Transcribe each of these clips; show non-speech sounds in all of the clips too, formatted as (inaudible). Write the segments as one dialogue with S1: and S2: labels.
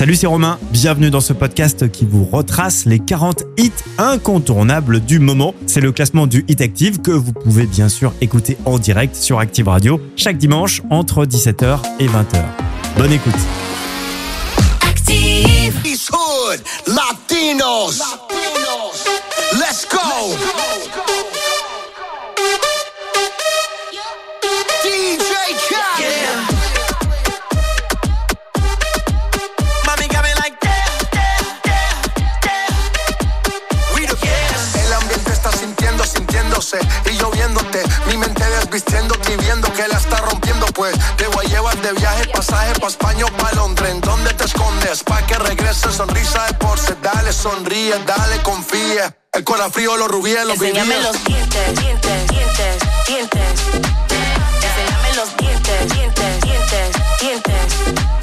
S1: Salut, c'est Romain. Bienvenue dans ce podcast qui vous retrace les 40 hits incontournables du moment. C'est le classement du Hit Active que vous pouvez bien sûr écouter en direct sur Active Radio chaque dimanche entre 17h et 20h. Bonne écoute.
S2: Active. Hood, Latinos. Let's go.
S3: Y lloviéndote. Mi mente desvistiendo y viendo que la está rompiendo. Pues te voy a llevar de viaje, pasaje pa' España o pa' Londres. ¿En dónde te escondes? Pa' que regrese sonrisa de porce. Dale, sonríe, dale, confía. El corazón frío, los rubíes, los
S4: Enséñame los dientes, dientes, dientes, dientes. Enséñame los dientes, dientes, dientes, dientes.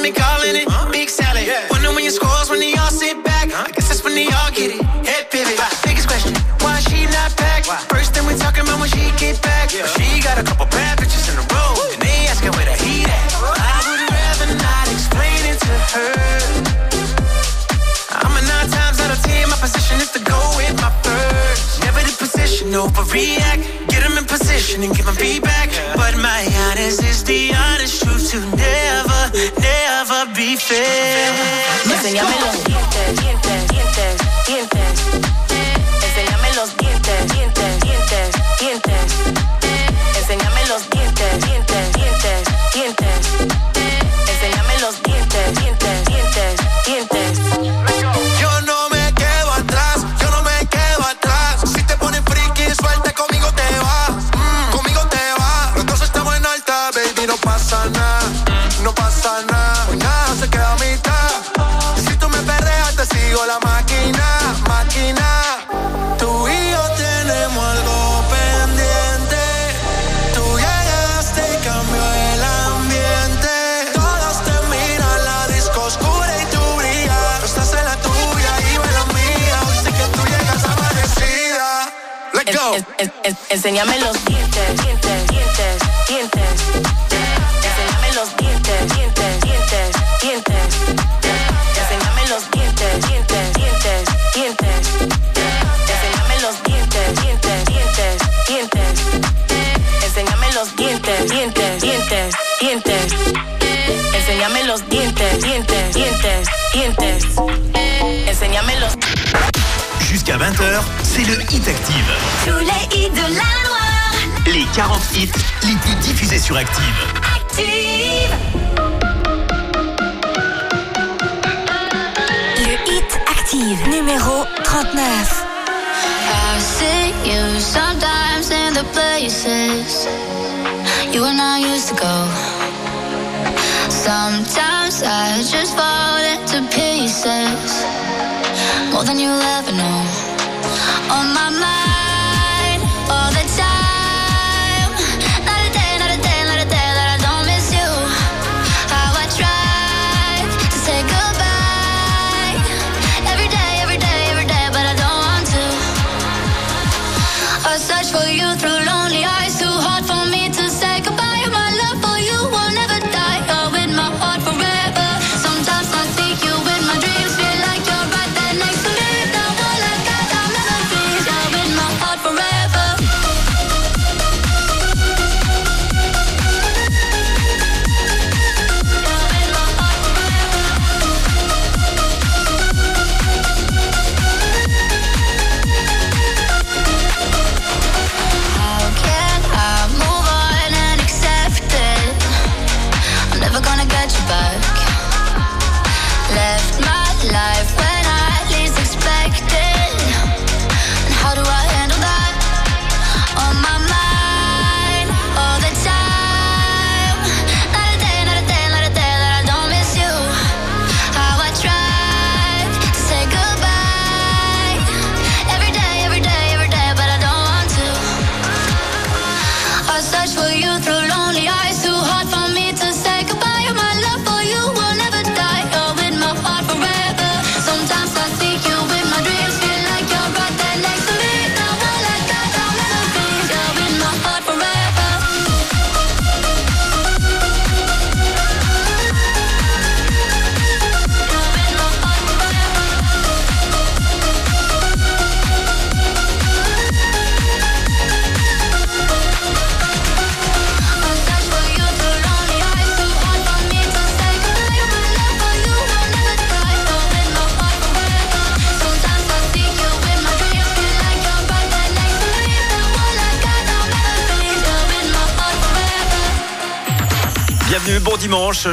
S5: And me calling it big salad. Wonder when you scores when they all sit back. I guess that's when they all get it. Head pivot. Biggest question, why she not back? First thing we talking about when she get back. She got a couple bad bitches in a row, and they asking where the heat at. I would rather not explain it to her. I'm a nine times out of ten, my position is to go with my first. Never the position, overreact. Get in position and give them feedback. But my honest is the honest truth to never never never be fair.
S4: Enséñame los dientes. Enséñame los dientes, dientes, dientes, dientes. Enséñame los dientes, dientes, dientes, dientes. Enséñame los dientes, dientes, dientes, dientes. Enséñame los dientes, dientes, dientes, dientes. Enséñame los dientes, dientes, dientes, dientes. Enséñame los dientes, dientes, dientes, dientes.
S6: 20h, c'est le Hit Active.
S2: Tous les hits de la Loire.
S6: Les 40 hits les plus diffusés sur Active.
S2: Active.
S7: Le Hit Active, numéro 39.
S8: I see you sometimes in the places you and I used to go. Sometimes I just fall into pieces. more than you'll ever know. On my mind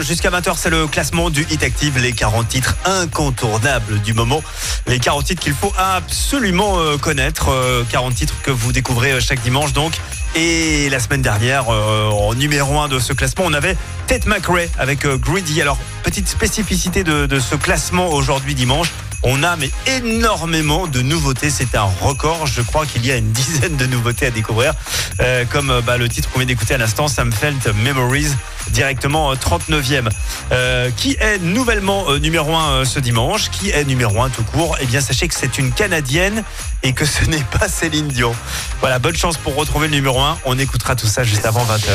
S1: Jusqu'à 20h, c'est le classement du Hit Active, les 40 titres incontournables du moment. Les 40 titres qu'il faut absolument euh, connaître. Euh, 40 titres que vous découvrez euh, chaque dimanche donc. Et la semaine dernière, euh, en numéro 1 de ce classement, on avait Ted McRae avec euh, Greedy. Alors, petite spécificité de, ce classement aujourd'hui dimanche. On a mais énormément de nouveautés. C'est un record. Je crois qu'il y a une dizaine de nouveautés à découvrir. Euh, comme euh, bah, le titre qu'on vient d'écouter à l'instant, Sam Felt Memories, directement euh, 39e. Euh, qui est nouvellement euh, numéro 1 ce dimanche? Qui est numéro 1 tout court? Eh bien, sachez que c'est une Canadienne et que ce (laughs) n'est pas Céline Dion. Voilà, bonne chance pour retrouver le numéro 1. On écoutera tout ça juste avant 20h.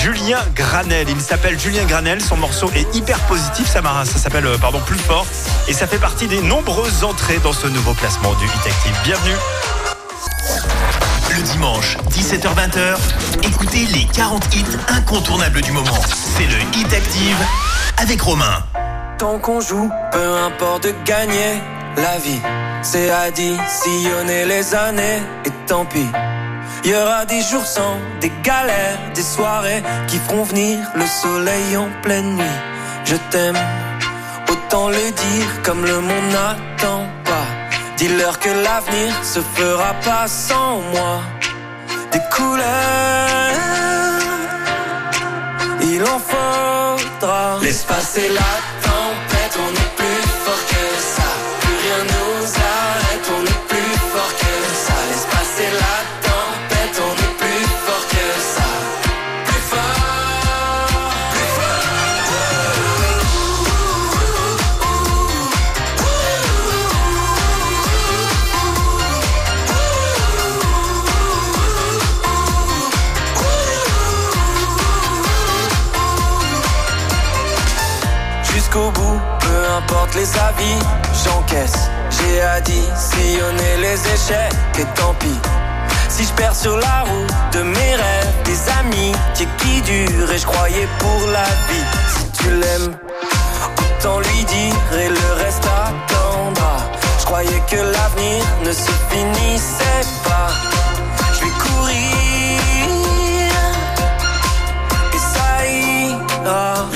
S1: Julien Granel. Il s'appelle Julien Granel. Son morceau est hyper positif. Ça, s'appelle euh, pardon plus fort et ça fait partie des nombreuses entrées dans ce nouveau classement du Hit Active. Bienvenue.
S6: Le dimanche, 17h-20h, écoutez les 40 hits incontournables du moment. C'est le Hit Active avec Romain.
S9: Tant qu'on joue, peu importe de gagner la vie, c'est additionner les années et tant pis. Il y aura des jours sans des galères, des soirées qui feront venir le soleil en pleine nuit. Je t'aime, autant le dire comme le monde n'attend pas. Dis-leur que l'avenir se fera pas sans moi. Des couleurs, il en faudra. Laisse passer la les avis, j'encaisse. J'ai additionné les échecs et tant pis. Si je perds sur la route de mes rêves, des amis qui durent et je croyais pour la vie. Si tu l'aimes, autant lui dire et le reste attendra. Je croyais que l'avenir ne se finissait pas. Je vais courir et ça ira.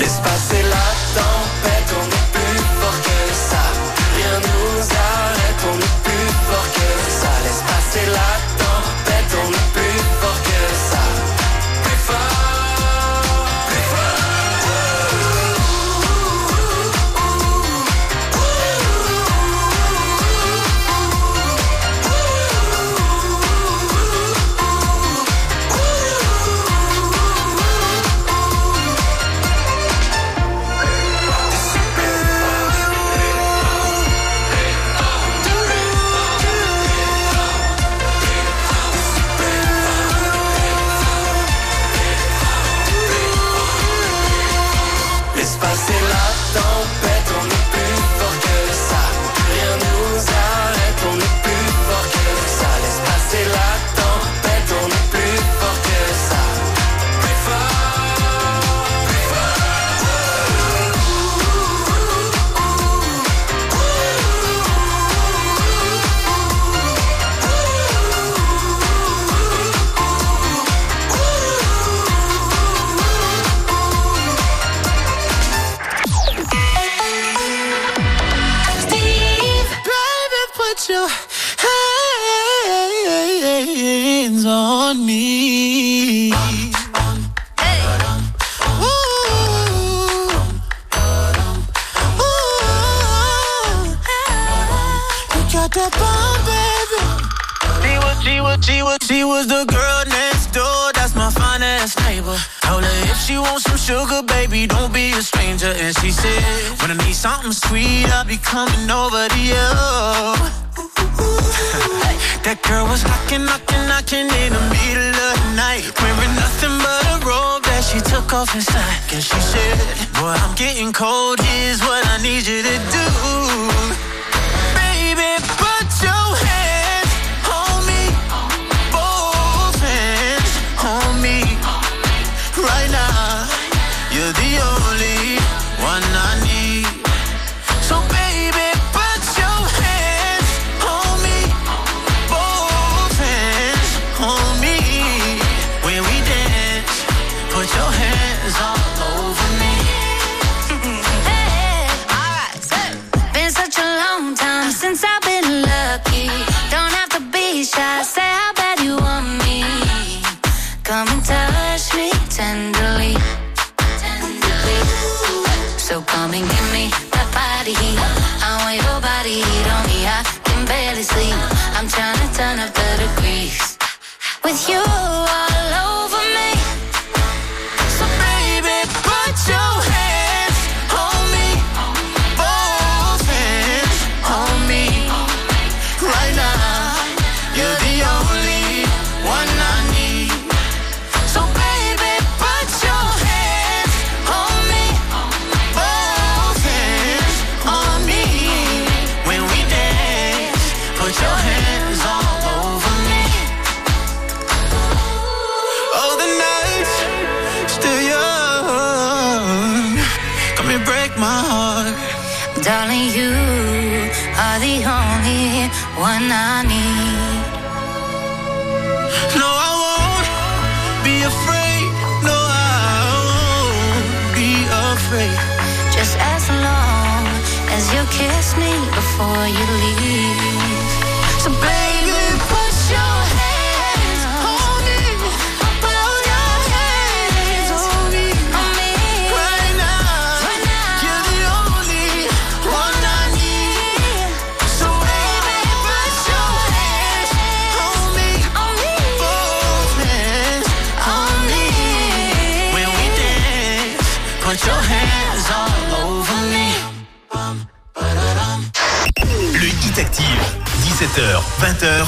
S6: 17h, 20h,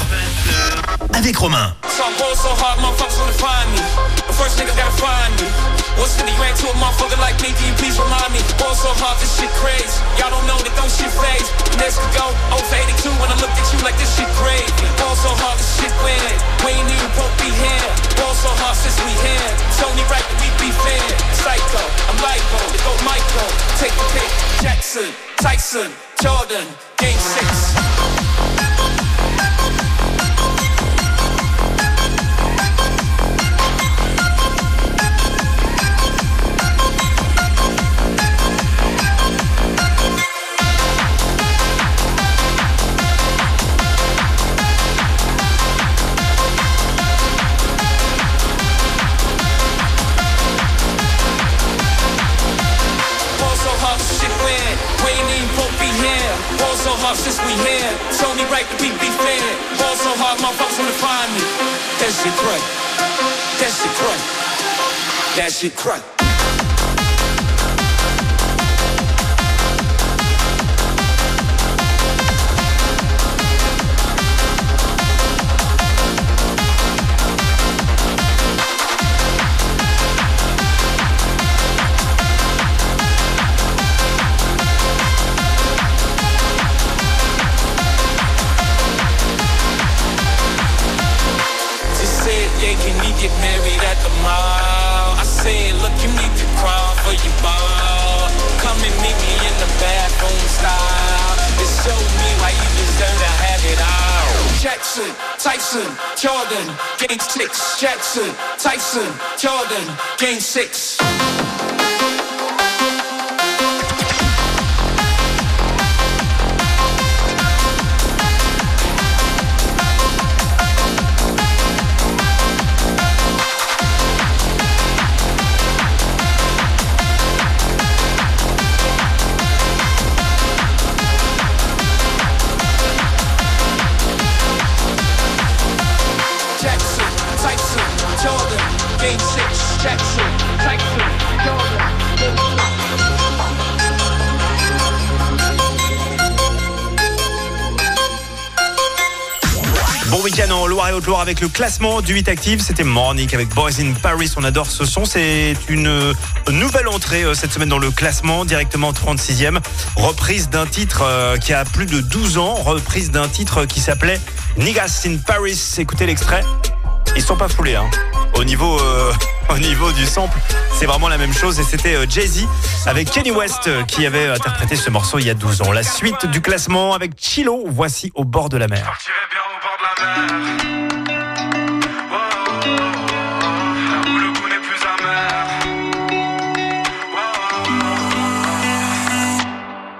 S6: avec Romain.
S10: Find me. The first nigga gotta find me. What's 50 grand to a motherfucker like me? Can you please remind me? Going so hard, this shit crazy. Y'all don't know that don't shit phase. Next could go 0 for 82 when I looked at you like this shit crazy. Going so hard, this shit weird. We ain't even broke be here. Going so hard since we here. It's right that we be fair. Psycho, I'm Lyco, they go Michael. Take the pick. Jackson, Tyson, Jordan, Game 6. Hard since we here. It's only right that we be fair. Ball so hard, motherfuckers wanna find me. That shit crack. That shit crack. That shit crack. Get married at the mall? I said, look, you need to crawl for your ball. Come and meet me in the bathroom style. And show me why you deserve to have it all. Jackson, Tyson, Jordan, game six. Jackson, Tyson, Jordan, game six.
S1: Bon week-end en Loire et Haute-Loire avec le classement du 8 Active. C'était Morning avec Boys in Paris. On adore ce son. C'est une euh, nouvelle entrée euh, cette semaine dans le classement, directement 36e. Reprise d'un titre euh, qui a plus de 12 ans. Reprise d'un titre qui s'appelait Niggas in Paris. Écoutez l'extrait. Ils sont pas foulés, hein. Au niveau, euh, au niveau du sample, c'est vraiment la même chose. Et c'était euh, Jay-Z avec Kenny West euh, qui avait interprété ce morceau il y a 12 ans. La suite du classement avec Chilo. Voici au bord de la mer.
S11: Oh, oh, oh.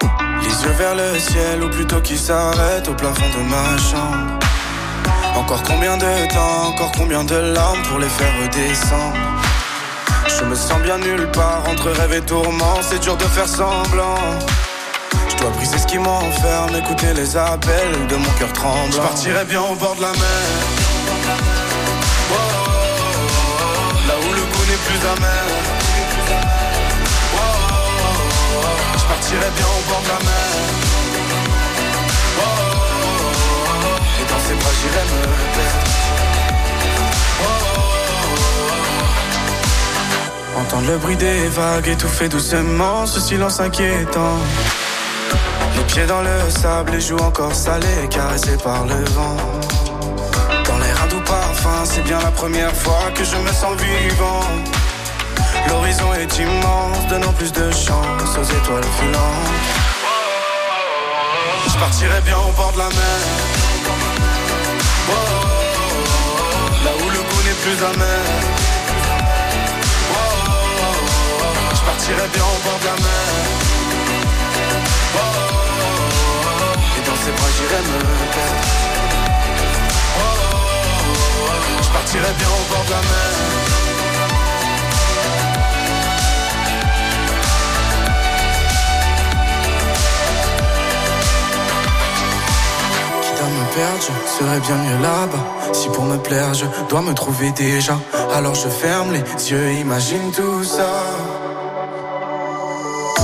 S11: Oh,
S9: Les yeux vers le ciel, ou plutôt qui s'arrête au plafond de ma chambre. Encore combien de temps, encore combien de larmes pour les faire redescendre. Je me sens bien nulle part entre rêve et tourment, c'est dur de faire semblant. Je dois briser ce qui m'enferme, écouter les appels de mon cœur tremblant.
S12: Je partirais bien au bord de la mer. Là où le goût n'est plus amer. Je partirais bien au bord de la mer. Ses bras j'irais me perdre.
S9: Entendre le bruit des vagues étouffer doucement ce silence inquiétant. Les pieds dans le sable, les joues encore salées, caressées par le vent. Dans l'air un doux parfum, c'est bien la première fois que je me sens vivant. L'horizon est immense, donnant plus de chance aux étoiles filantes.
S12: Je partirais bien au bord de la mer. Là où le goût n'est plus amer. Je partirais bien au bord de la mer. Et dans ses bras j'irais me perdre. Je partirais bien au bord de la mer.
S9: Me perdre, je serais bien mieux là-bas. Si pour me plaire, je dois me trouver déjà. Alors je ferme les yeux, imagine tout ça.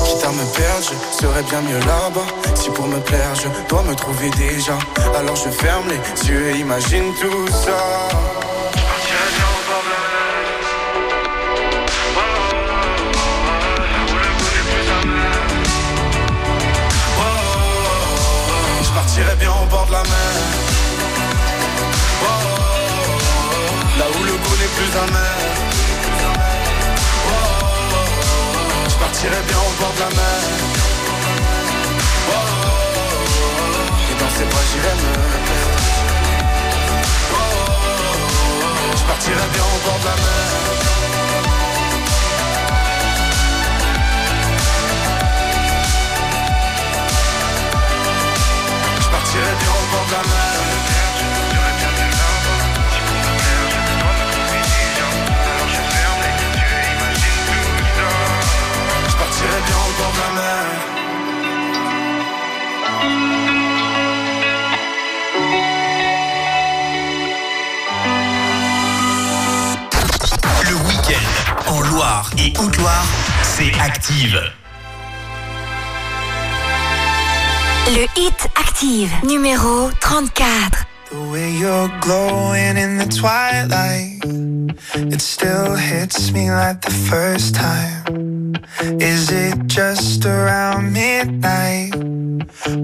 S9: Quitte à me perdre, je serais bien mieux là-bas. Si pour me plaire, je dois me trouver déjà. Alors je ferme les yeux, imagine tout ça.
S12: Amer. Oh, oh, oh, je partirais bien au bord de la mer. Et dans ses bras j'irais me perdre. Je partirais bien au bord de la mer. Je partirais bien au bord de la mer. Partirais bien au bord de la mer.
S6: Le week-end en Loire et Haute-Loire, c'est Active.
S7: Le hit Active, numéro 34.
S13: The way you're glowing in the twilight, it still hits me like the first time. Is it just around midnight?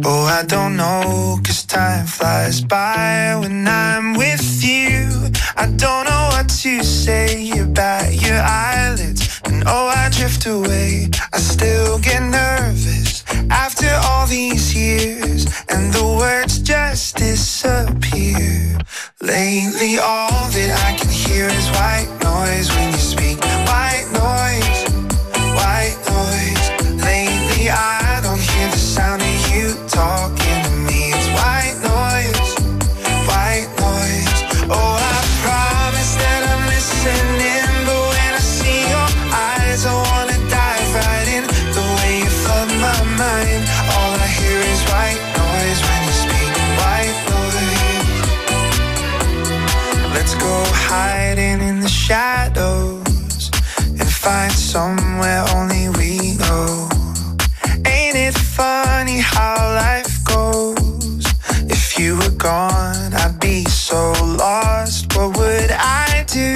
S13: Oh, I don't know, cause time flies by when I'm with you. I don't know what to say, about your eyelids, and oh, I drift away. I still get nervous after all these years, and the words just disappear. Lately, all that I can hear is white noise when you speak. White noise, somewhere only we know. Ain't it funny how life goes? If you were gone, I'd be so lost. What would I do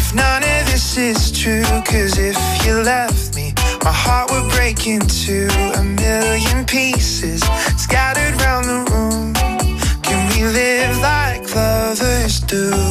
S13: if none of this is true? Cause if you left me, my heart would break into a million pieces scattered round the room. Can we live like lovers do?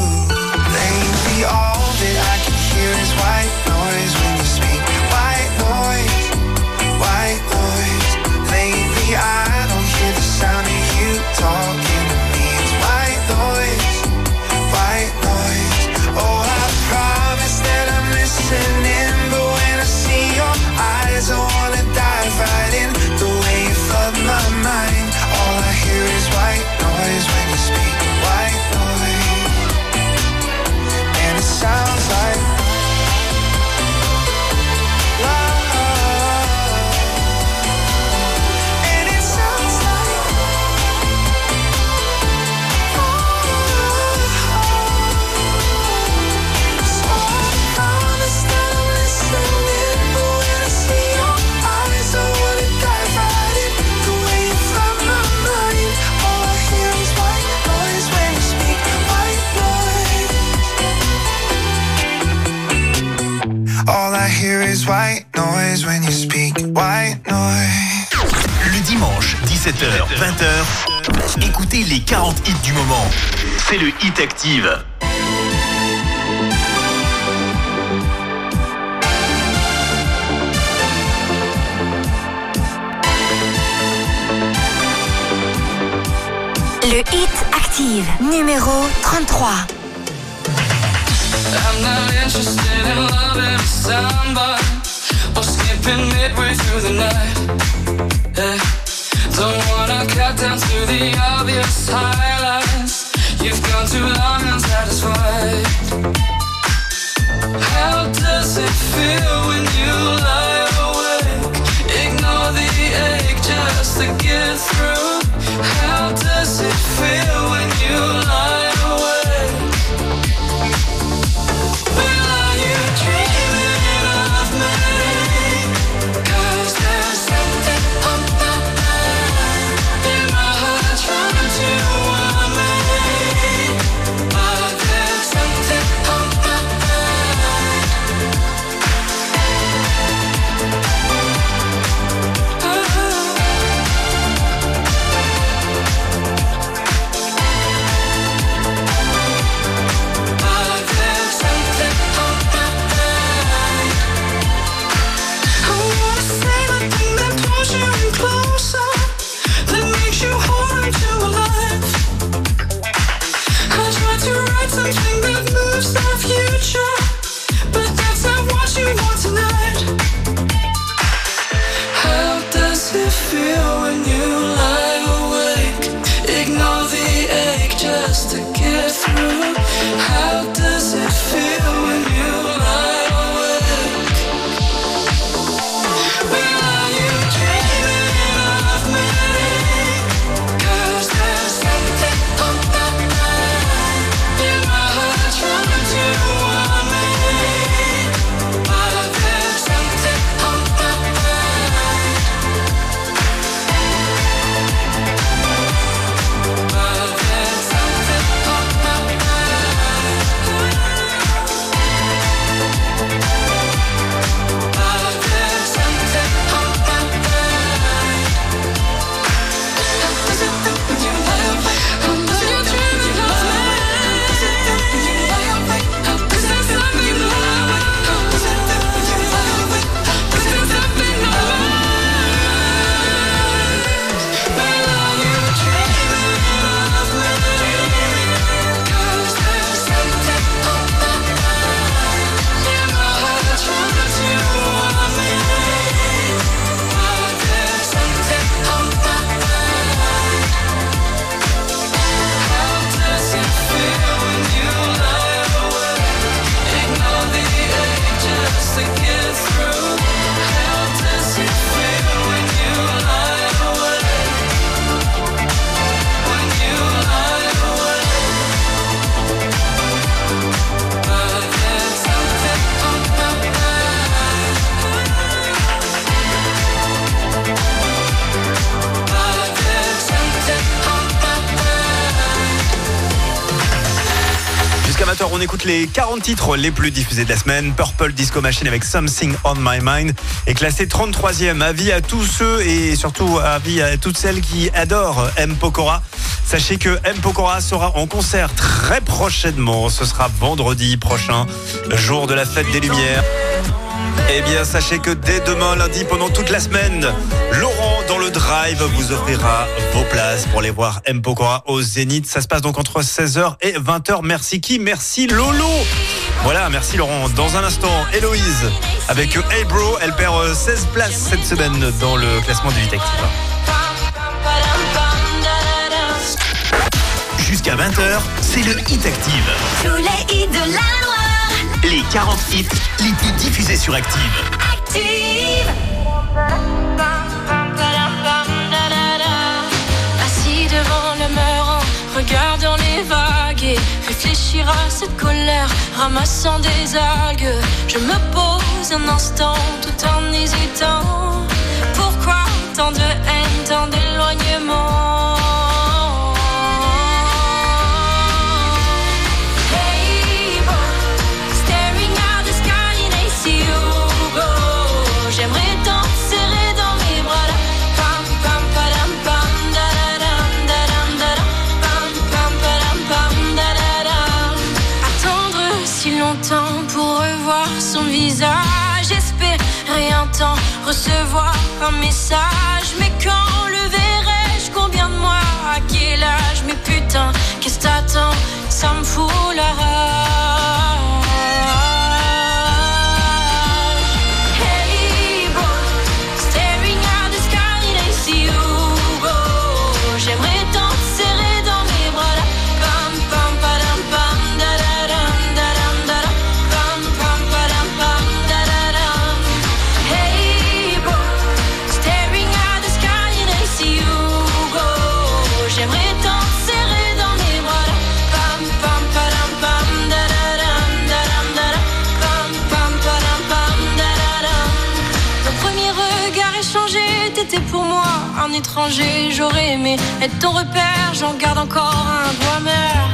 S6: 17h, 20h, écoutez les 40 hits du moment. C'est le Hit Active.
S7: Le Hit Active, numéro 33.
S14: I'm not interested in loving somebody or skipping midway through the night. Yeah. Don't wanna cut down to the obvious highlights. You've gone too long unsatisfied. How does it feel when you lie awake? Ignore the ache just to get through. How does it feel when you
S1: écoute les 40 titres les plus diffusés de la semaine. Purple Disco Machine avec Something on My Mind est classé 33e. Avis à tous ceux et surtout avis à toutes celles qui adorent M. Pokora. Sachez que M. Pokora sera en concert très prochainement. Ce sera vendredi prochain, jour de la fête des Lumières. Eh bien, sachez que dès demain, lundi, pendant toute la semaine, Laurent le drive vous offrira vos places pour aller voir M. Pokora au Zénith. Ça se passe donc entre 16h et 20h. Merci qui? Merci Lolo Voilà, merci Laurent. Dans un instant, Héloïse avec Hey Bro. Elle perd euh, 16 places cette semaine dans le classement du Hit Active.
S6: Jusqu'à 20h, c'est le Hit Active.
S2: Tous les hits de la Loire.
S6: Les 40 hits les plus diffusés sur Active.
S2: Active.
S4: Mur en regardant les vagues et réfléchir à cette colère, ramassant des algues. Je me pose un instant tout en hésitant. Pourquoi tant de haine, tant
S15: un message, mais quand le verrai-je? Combien de mois, à quel âge Mais putain, qu'est-ce t'attends? Ça me fout j'aurais aimé être ton repère, j'en garde encore un doigt
S6: mère.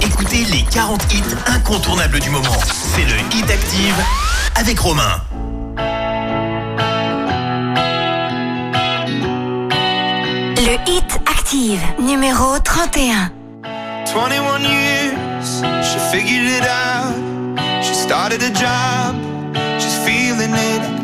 S6: écoutez les 40 hits incontournables du moment. C'est le Hit Active avec Romain.
S7: Le Hit Active, numéro 31.
S16: 21 years, she figured it out. She started a job, she's feeling it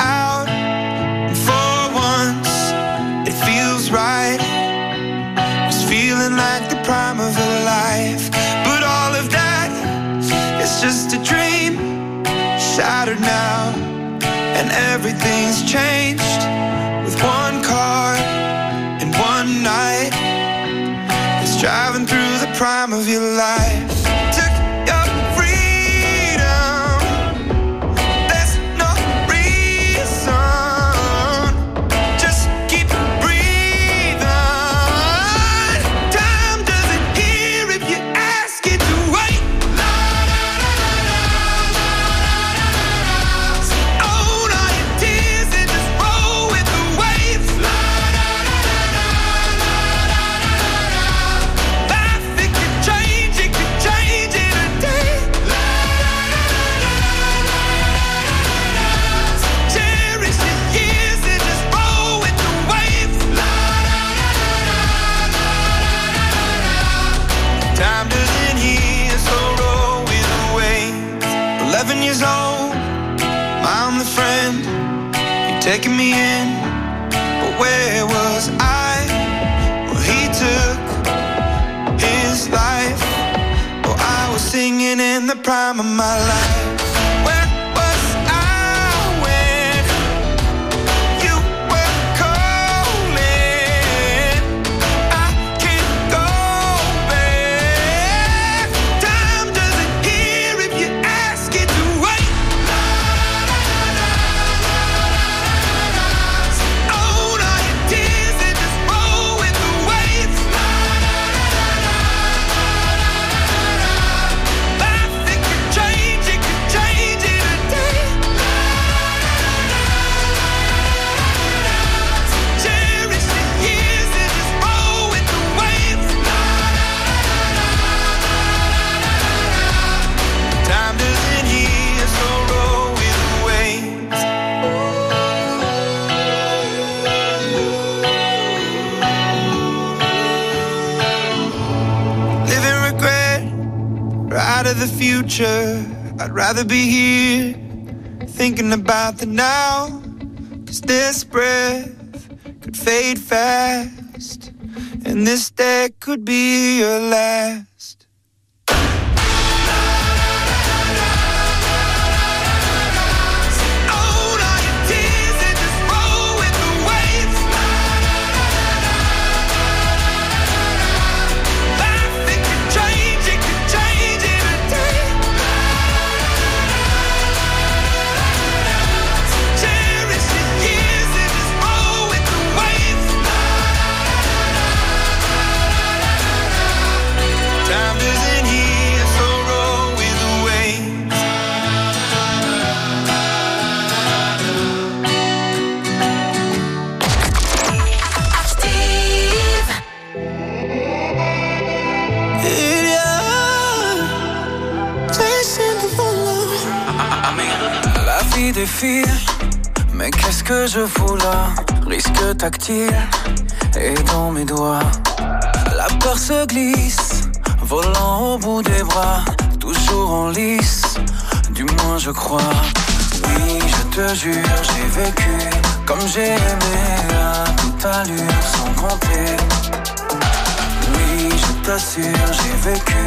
S16: everything's changed with one car and one night. It's driving through the prime of your life. rather be here thinking about the now. Cause this breath could fade fast, and this day could be your last.
S12: Mais qu'est-ce que je fous là? Risque tactile et dans mes doigts. La peur se glisse, volant au bout des bras, toujours en lice. Du moins je crois. Oui, je te jure, j'ai vécu comme j'ai aimé à toute allure sans compter. Oui, je t'assure, j'ai vécu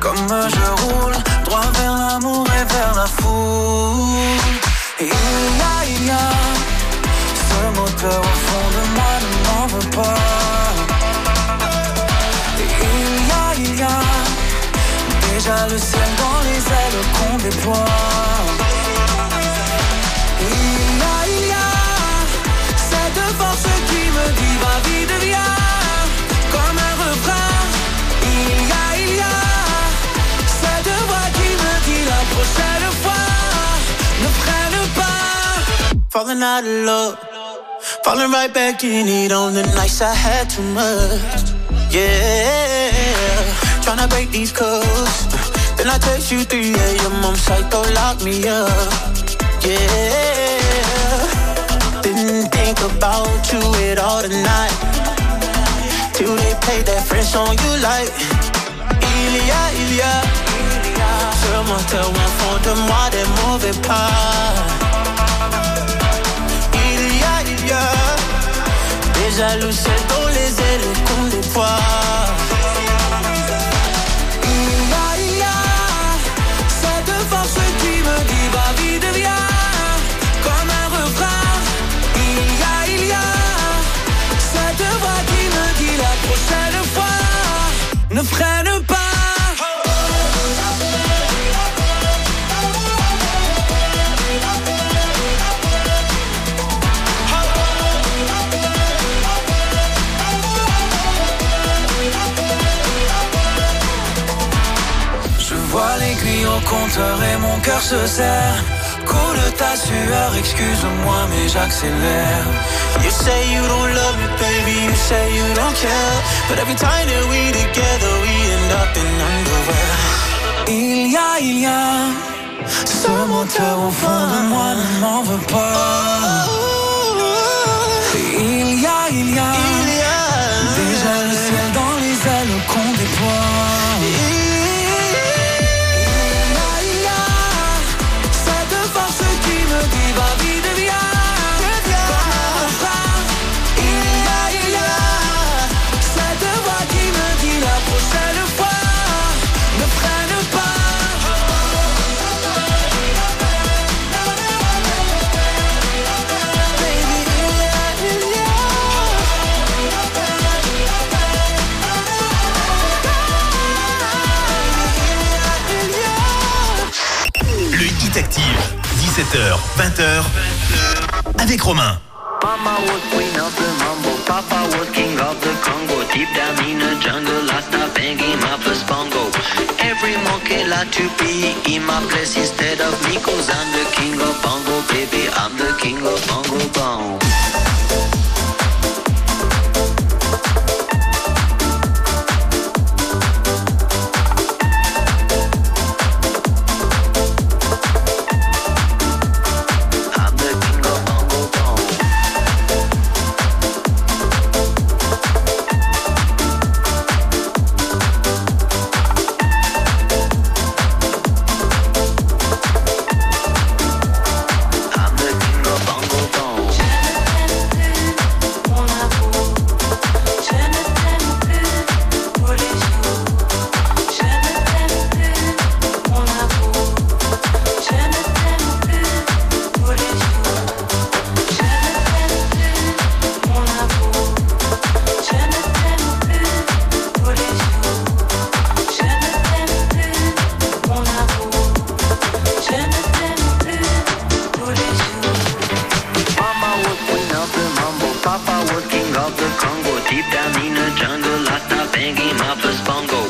S12: comme je roule droit vers l'amour et vers la foule. Et
S5: Falling out of love, falling right back in it on the nights I had too much. Yeah, tryna break these codes. Then I text you 3 a.m. I'm psycho, lock me up. Yeah, didn't think about you at all tonight. Till they play that French song you like. Il y a, il y a Sur mon cœur, un fond de moi, des mauvais pas. Le ciel dans les ailes qu'on déploie.
S12: Et mon cœur se serre. Coule ta sueur, excuse-moi, mais j'accélère.
S5: You say you don't love me, baby, you say you don't care. But every time that we together, we end up in underwear.
S12: Il y a, il y a ce moteur au fond de moi ne m'en veut pas. Il y a, il y a
S6: 17h, 20h, avec Romain.
S17: Mama was queen of the mambo, Papa was king of the Congo. Deep down in the jungle, I start banging my first bongo. Every monkey like to be in my place instead of me, cause I'm the king of bongo, baby. I'm the king of bongo bong. Jungle, start banging my bongo.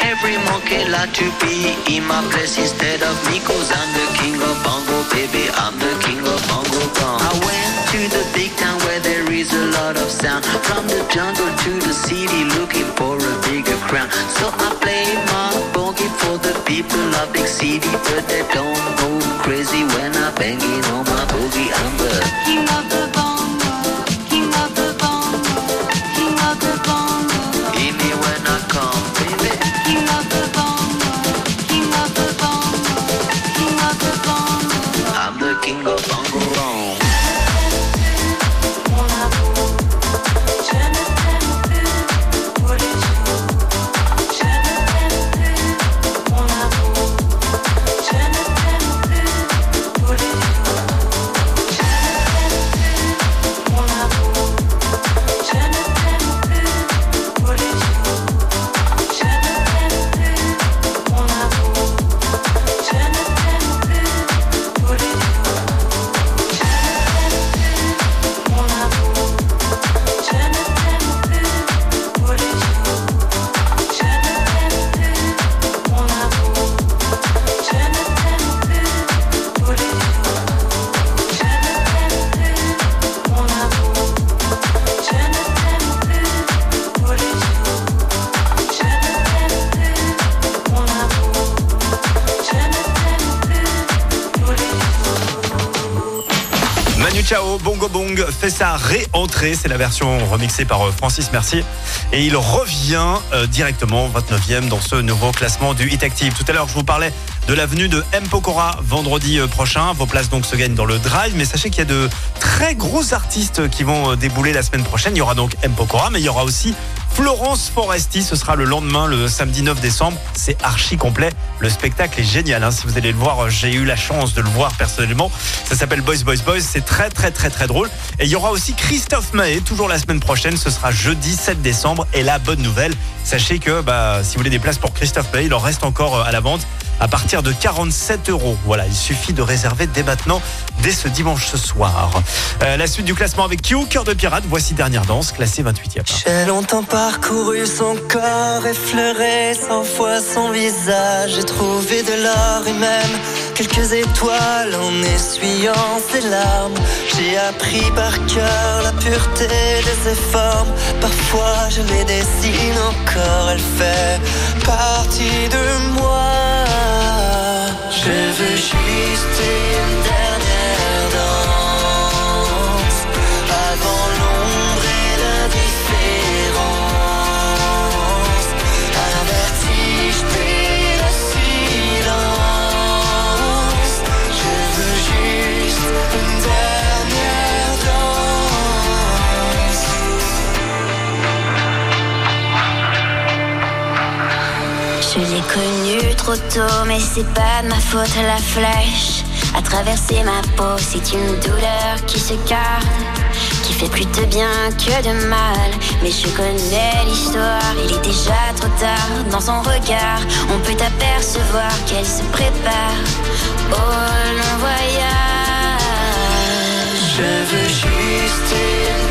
S17: Every monkey like to be in my place instead of me, cause I'm the king of bongo, baby. I'm the king of bongo bong. I went to the big town where there is a lot of sound. From the jungle to the city, looking for a bigger crown. So I play my boogie for the people. of big city but they don't go crazy when I bang it on my boogie. I'm the
S8: King of
S1: réentrée. C'est la version remixée par euh, Francis Mercier. Et il revient euh, directement 29e dans ce nouveau classement du Hit Active. Tout à l'heure, je vous parlais de l'avenue de M. Pokora vendredi euh, prochain. Vos places donc se gagnent dans le drive. Mais sachez qu'il y a de très gros artistes qui vont débouler la semaine prochaine. Il y aura donc M. Pokora, mais il y aura aussi Florence Foresti. Ce sera le lendemain, le samedi 9 décembre. C'est archi complet. Le spectacle est génial. hein. Si vous allez le voir, euh, j'ai eu la chance de le voir personnellement. Ça s'appelle Boys Boys Boys. C'est très très très très drôle. Et il y aura aussi Christophe Mahé, toujours la semaine prochaine. Ce sera jeudi 7 décembre. Et la bonne nouvelle, sachez que bah, si vous voulez des places pour Christophe Mahé, il en reste encore euh, à la vente à partir de 47 euros. Voilà, il suffit de réserver dès maintenant, dès ce dimanche ce soir. Euh, la suite du classement avec Q, Cœur de Pirate. Voici Dernière Danse, classé 28e.
S18: J'ai longtemps parcouru son corps, effleuré cent fois son visage. J'ai trouvé de l'or et même quelques étoiles en essuyant ses larmes. J'ai appris par cœur la pureté de ses formes. Parfois je les dessine encore, elle fait partie de moi. Je veux juste une
S19: Connu trop tôt, mais c'est pas de ma faute la flèche. À traverser ma peau, c'est une douleur qui se calme, qui fait plus de bien que de mal. Mais je connais l'histoire, il est déjà trop tard. Dans son regard, on peut apercevoir qu'elle se prépare au long voyage.
S18: Je veux juste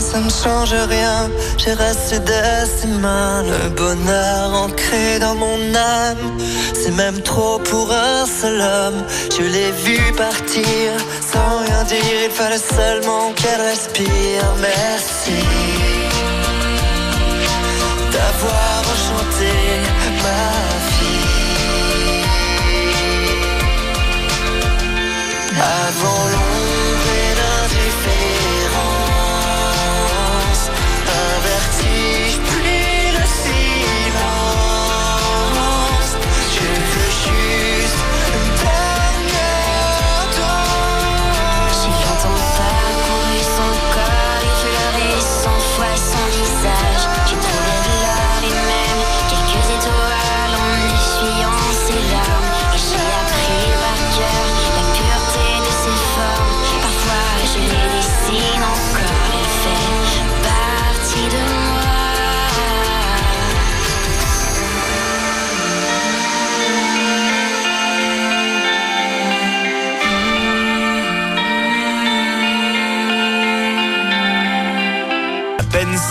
S18: ça ne change rien. J'ai resté de ses mains, le bonheur ancré dans mon âme. C'est même trop pour un seul homme. Je l'ai vu partir sans rien dire, il fallait seulement qu'elle respire. Merci d'avoir enchanté ma vie. Avant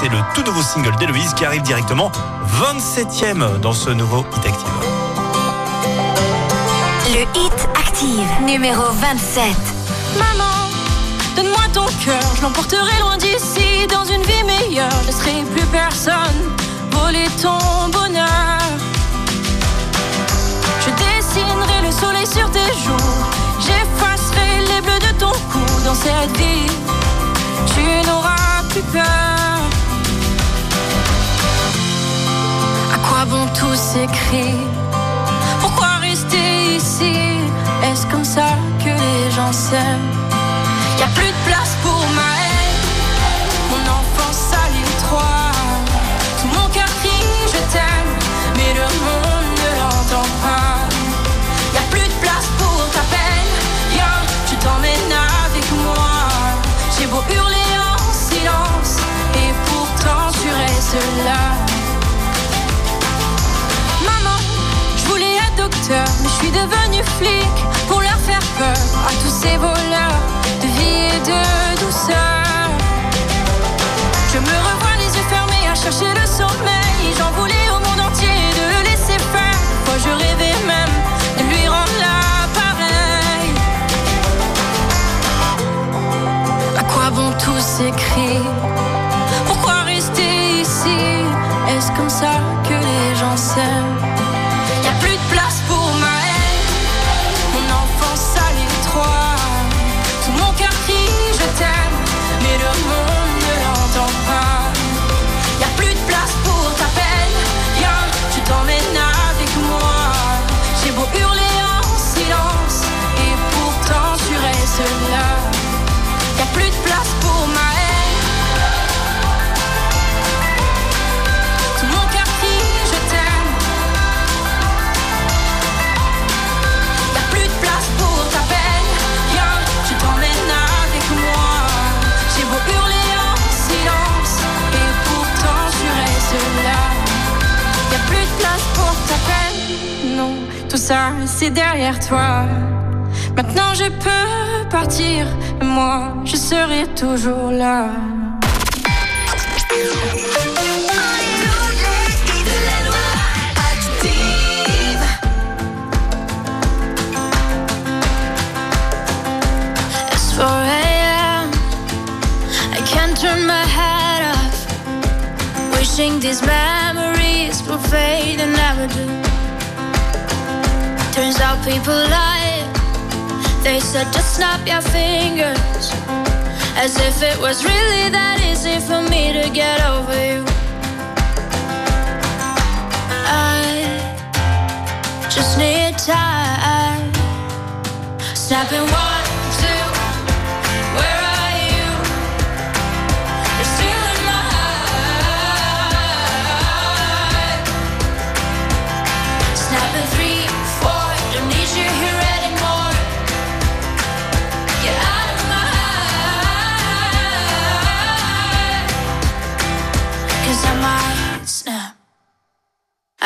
S1: C'est le tout nouveau single d'Héloïse qui arrive directement 27e dans ce nouveau Hit Active.
S7: Le Hit Active, numéro 27.
S15: Maman, donne-moi ton cœur, je l'emporterai loin d'ici, dans une vie meilleure. Je laisserai plus personne voler ton bonheur. Je dessinerai le soleil sur tes joues, j'effacerai les bleus de ton cou. Dans cette vie, tu n'auras plus peur. Bon tous cris Pourquoi rester ici? Est-ce comme ça que les gens s'aiment? Y a plus de place pour ma haine. Mon enfance à l'étroit Tout mon cœur crie je t'aime. Mais le monde ne l'entend pas. Y a plus de place pour ta peine. Viens, je t'emmène avec moi. J'ai beau hurler en silence. Et pourtant tu restes là mais je suis devenu flic pour leur faire peur à tous ces voleurs de vie et de douceur. Je me revois les yeux fermés à chercher le sommeil. J'en voulais au monde entier de le laisser faire. Moi je rêvais même de lui rendre l'appareil. À quoi bon tous ces cris Pourquoi rester ici? Est-ce comme ça que les gens s'aiment? C'est derrière toi Maintenant je peux partir Moi je serai toujours là
S14: It's 4 a.m. I can't turn my head off. Wishing these memories will fade and never do. Turns out people lie. They said just snap your fingers. As if it was really that easy for me to get over you. I just need time. Snapping one,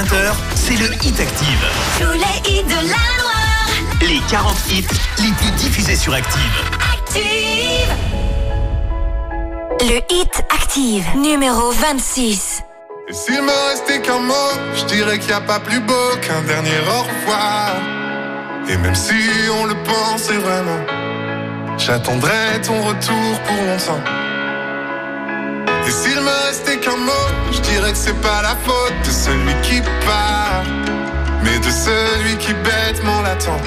S6: 20h, c'est le Hit Active.
S8: Tous les hits de la Loire.
S6: Les 40 hits les plus diffusés sur Active.
S8: Active.
S15: Le hit Active, numéro 26.
S20: Et s'il me restait qu'un mot, je dirais qu'il n'y a pas plus beau qu'un dernier au revoir. Et même si on le pensait vraiment, j'attendrai ton retour pour longtemps. Et s'il me restait qu'un mot, je dirais que c'est pas la faute de celui qui part, mais de celui qui bêtement l'attend,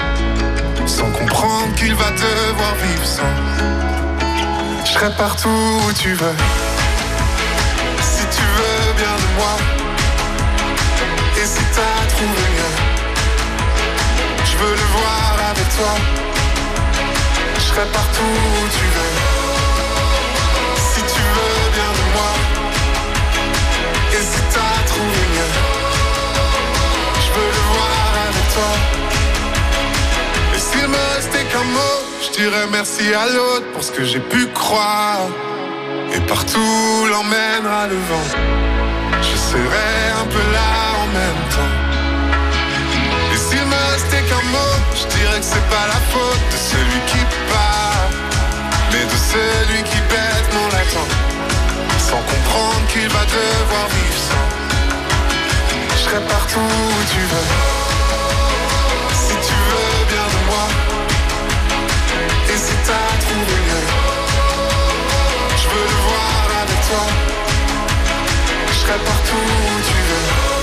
S20: sans comprendre qu'il va devoir vivre sans. Je serai partout où tu veux, si tu veux bien de moi, et si t'as trouvé mieux, je veux le voir avec toi. Je serai partout où tu veux. Moi. Et si t'as trouvé mieux. Je veux le voir avec toi. Et s'il me restait qu'un mot Je dirais merci à l'autre pour ce que j'ai pu croire. Et partout l'emmènera le vent Je serai un peu là en même temps. Et s'il me restait qu'un mot Je dirais que c'est pas la faute de celui qui part mais de celui qui bêtement l'attend, sans comprendre qu'il va devoir vivre sans. Je serai partout où tu veux, si tu veux bien de moi, et si t'as trouvé mieux, je veux le voir avec toi. Je serai partout où tu veux,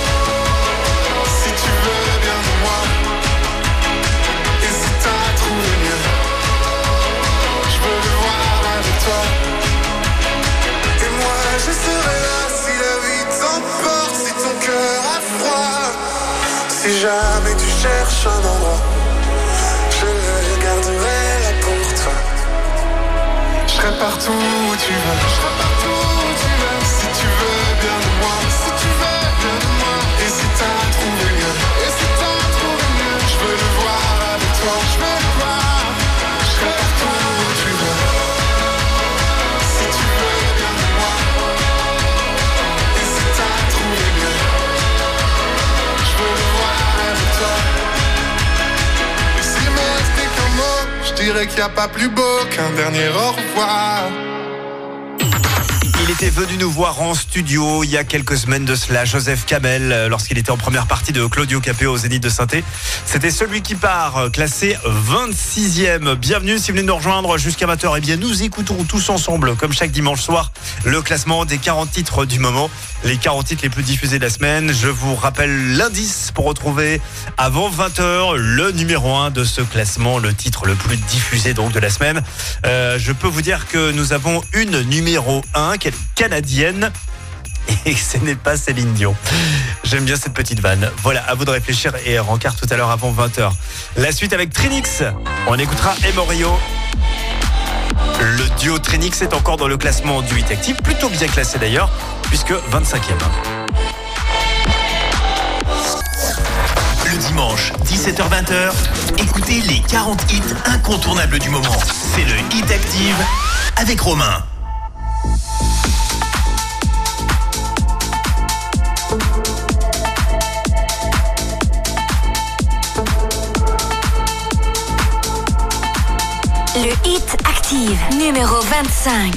S20: jamais tu cherches un endroit Je garderai là pour toi. Je serai partout où tu veux. Je serai partout où tu veux. Si tu veux bien de moi. Si tu veux bien de moi. Et si t'as trouvé mieux. Et si t'as trouvé mieux. Je veux le voir avec toi dirais qu'il n'y a pas plus beau qu'un dernier au revoir
S1: Il était venu nous voir en studio il y a quelques semaines de cela, Joseph Kamel, lorsqu'il était en première partie de Claudio Capéo au Zénith de saint C'était celui qui part, classé 26e. Bienvenue si vous venez nous rejoindre jusqu'à 20h. Eh bien, nous écoutons tous ensemble, comme chaque dimanche soir, le classement des 40 titres du moment. Les 40 titres les plus diffusés de la semaine. Je vous rappelle l'indice pour retrouver avant 20h le numéro 1 de ce classement, le titre le plus diffusé donc de la semaine. Euh, je peux vous dire que nous avons une numéro 1 qui canadienne (laughs) et ce n'est pas Céline Dion. J'aime bien cette petite vanne. Voilà, à vous de réfléchir et rencard tout à l'heure avant 20h. La suite avec Trinix. On écoutera Emorio. Le duo Trinix est encore dans le classement du 8 actif, plutôt bien classé d'ailleurs, puisque 25e.
S6: Le dimanche, 17h-20h, écoutez les 40 hits incontournables du moment. C'est le Hit Active avec Romain.
S15: Le hit Active, numéro 25.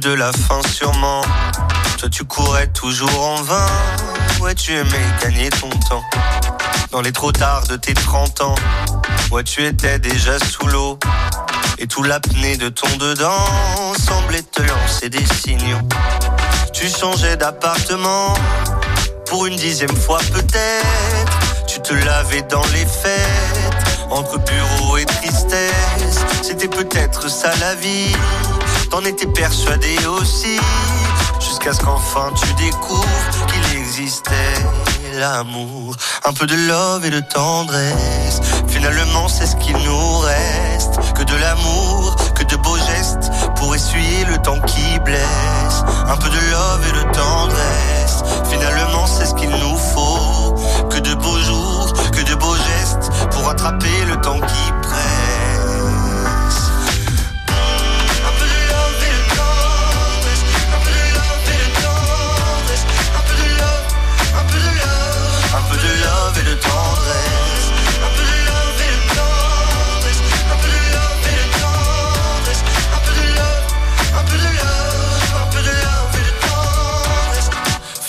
S21: De
S22: la fin sûrement. Toi tu courais toujours en vain. Ouais tu aimais gagner ton temps. Dans les trop tard de tes 30 ans. Ouais tu étais déjà sous l'eau. Et tout l'apnée de ton dedans semblait te lancer des signaux. Tu changeais d'appartement pour une dixième fois peut-être. Tu te lavais dans les fêtes, entre bureau et tristesse. C'était peut-être ça la vie, t'en étais persuadé aussi. Jusqu'à ce qu'enfin tu découvres qu'il existait l'amour. Un peu de love et de tendresse. Finalement, c'est ce qu'il nous reste. Que de l'amour, que de beaux gestes pour essuyer le temps qui blesse. Un peu de love et de tendresse. Finalement, c'est ce qu'il nous faut. Que de beaux jours, que de beaux gestes pour attraper le temps qui presse.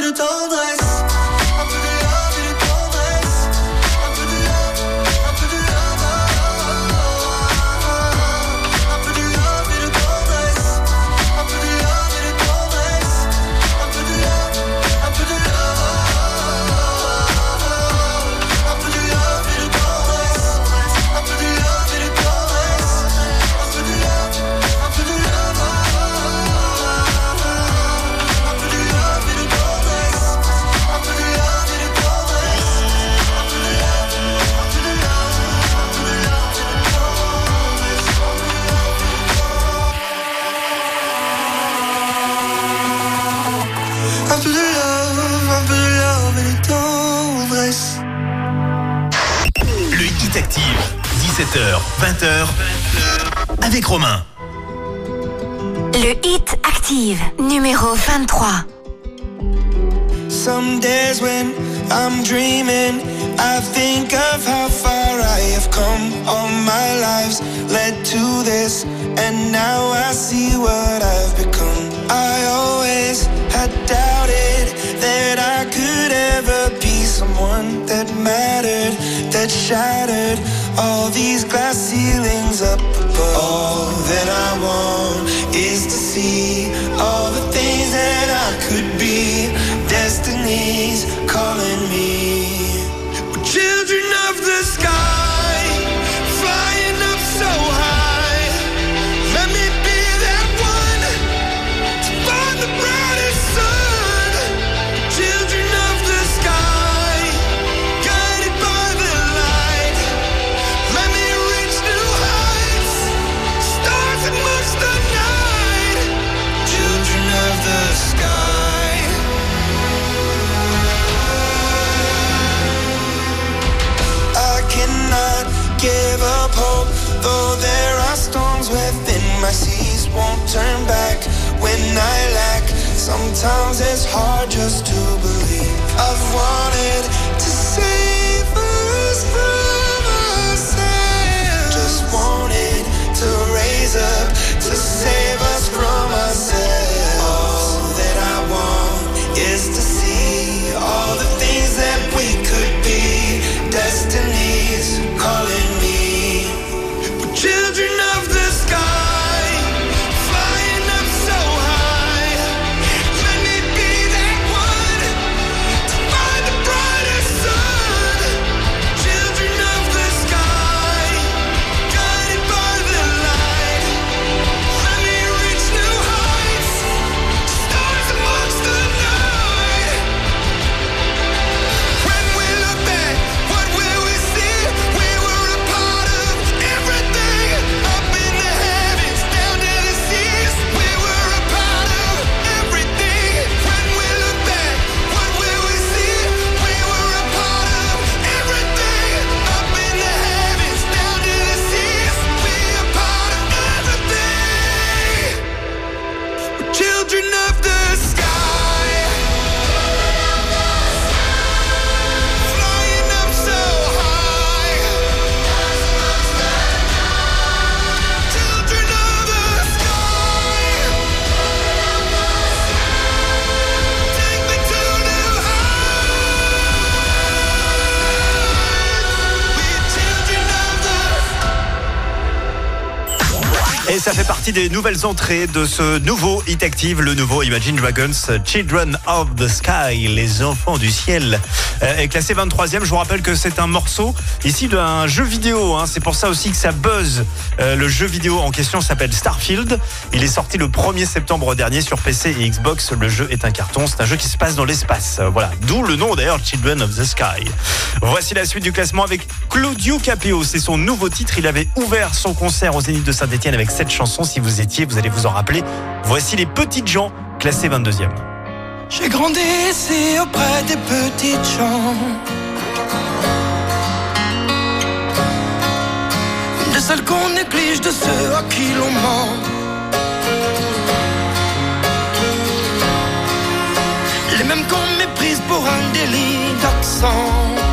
S22: love et de
S6: Hit Active, 17h, 20h, avec Romain.
S7: Le Hit Active, numéro 23.
S13: Some days when I'm dreaming, I think of how far I have come. All my lives led to this, and now I see what I've become. I always had doubted that I could ever be someone that mattered, that shattered all these glass ceilings up above. All that I want is to see all the things that I could be. Destiny's calling me. Children of the sky, give up hope, though there are storms within my seas. Won't turn back when I lack. Sometimes it's hard just to believe. I've wanted to save us from ourselves. Just wanted to raise up to save us from ourselves.
S1: Ça fait partie des nouvelles entrées de ce nouveau Hit Active, le nouveau Imagine Dragons Children of the Sky, les enfants du ciel, est classé 23e. Je vous rappelle que c'est un morceau ici d'un jeu vidéo. hein. C'est pour ça aussi que ça buzz. Euh, le jeu vidéo en question s'appelle Starfield. Il est sorti le 1er septembre dernier sur PC et Xbox. Le jeu est un carton. C'est un jeu qui se passe dans l'espace. Euh, Voilà. D'où le nom d'ailleurs Children of the Sky. Voici la suite du classement avec Claudio Capéo. C'est son nouveau titre. Il avait ouvert son concert au Zénith de Saint-Etienne avec cette chanson. Si vous étiez, vous allez vous en rappeler. Voici les petites gens, classés 22e.
S23: J'ai grandi ici auprès des petites gens. De celles qu'on néglige, de ceux à qui l'on ment. Les mêmes qu'on méprise pour un délit d'accent.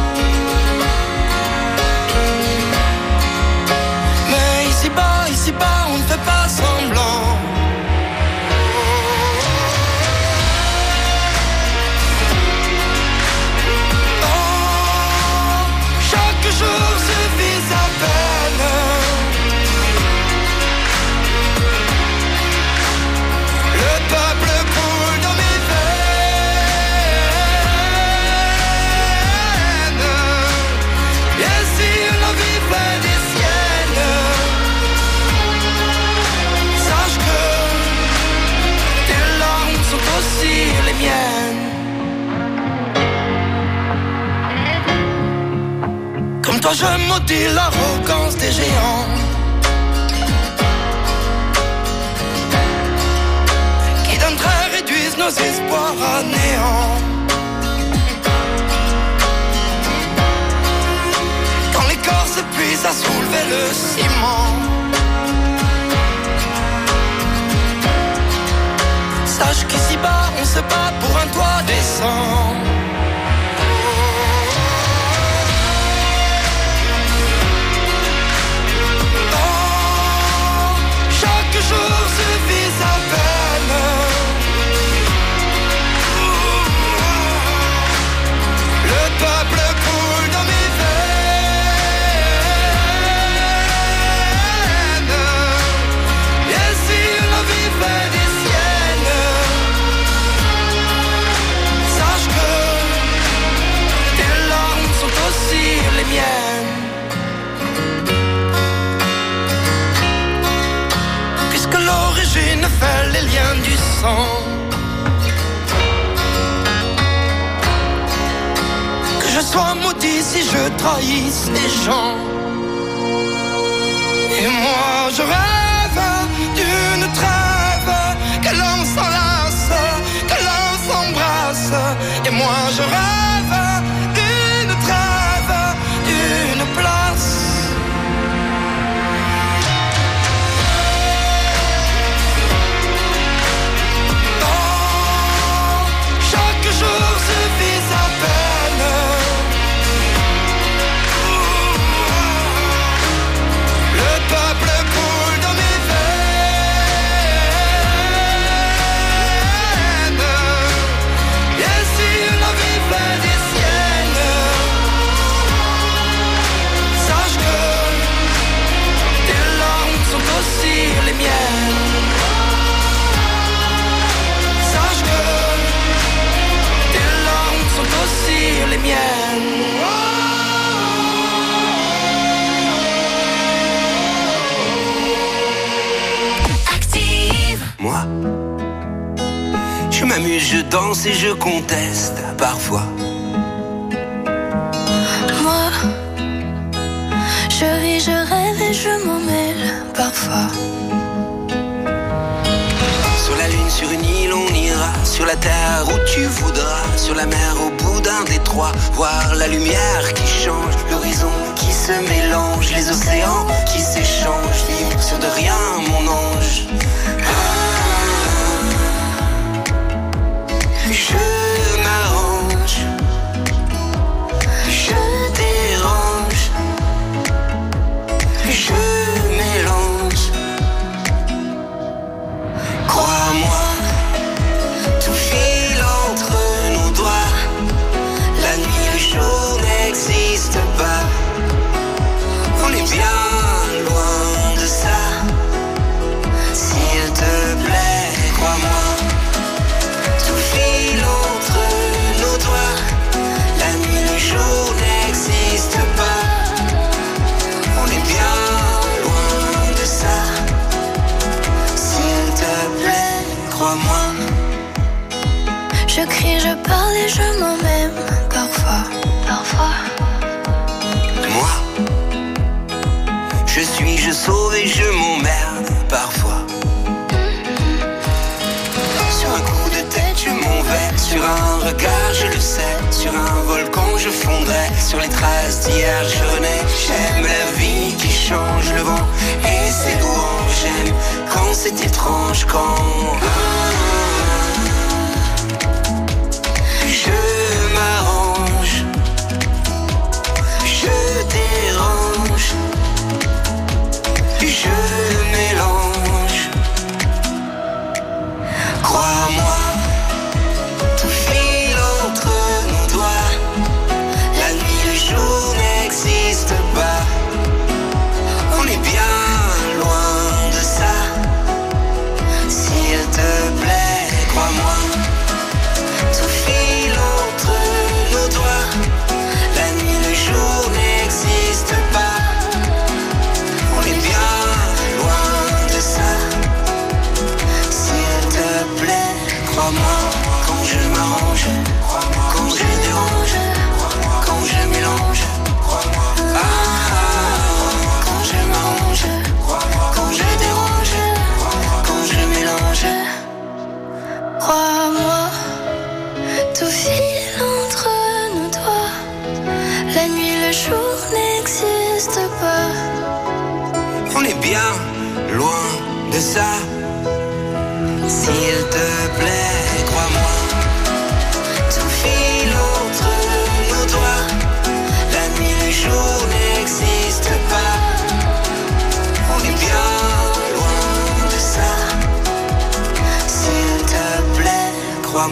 S5: Sur un regard, je le sais. Sur un volcan, je fondrai. Sur les traces d'hier, je renais. J'aime la vie qui change le vent et ses louanges. J'aime? Quand c'est étrange, quand. Je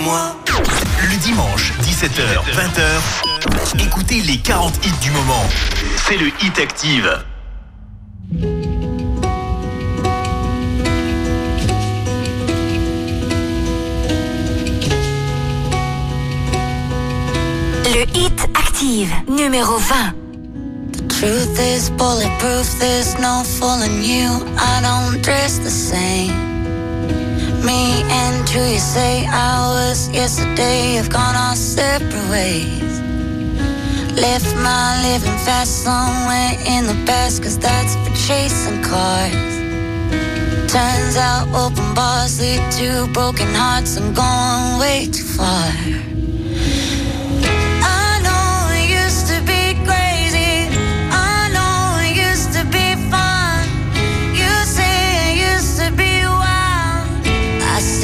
S5: Le
S6: dimanche, 17h, 20h, écoutez les 40 hits du moment. C'est le Hit Active.
S7: Le Hit Active, numéro 20.
S19: Truth is bulletproof, there's no fooling you. I don't dress the same. Me and you, you say hours yesterday have gone our separate ways. Left my living fast somewhere in the past, cause that's for chasing cars. Turns out open bars lead to broken hearts. I'm going way too far.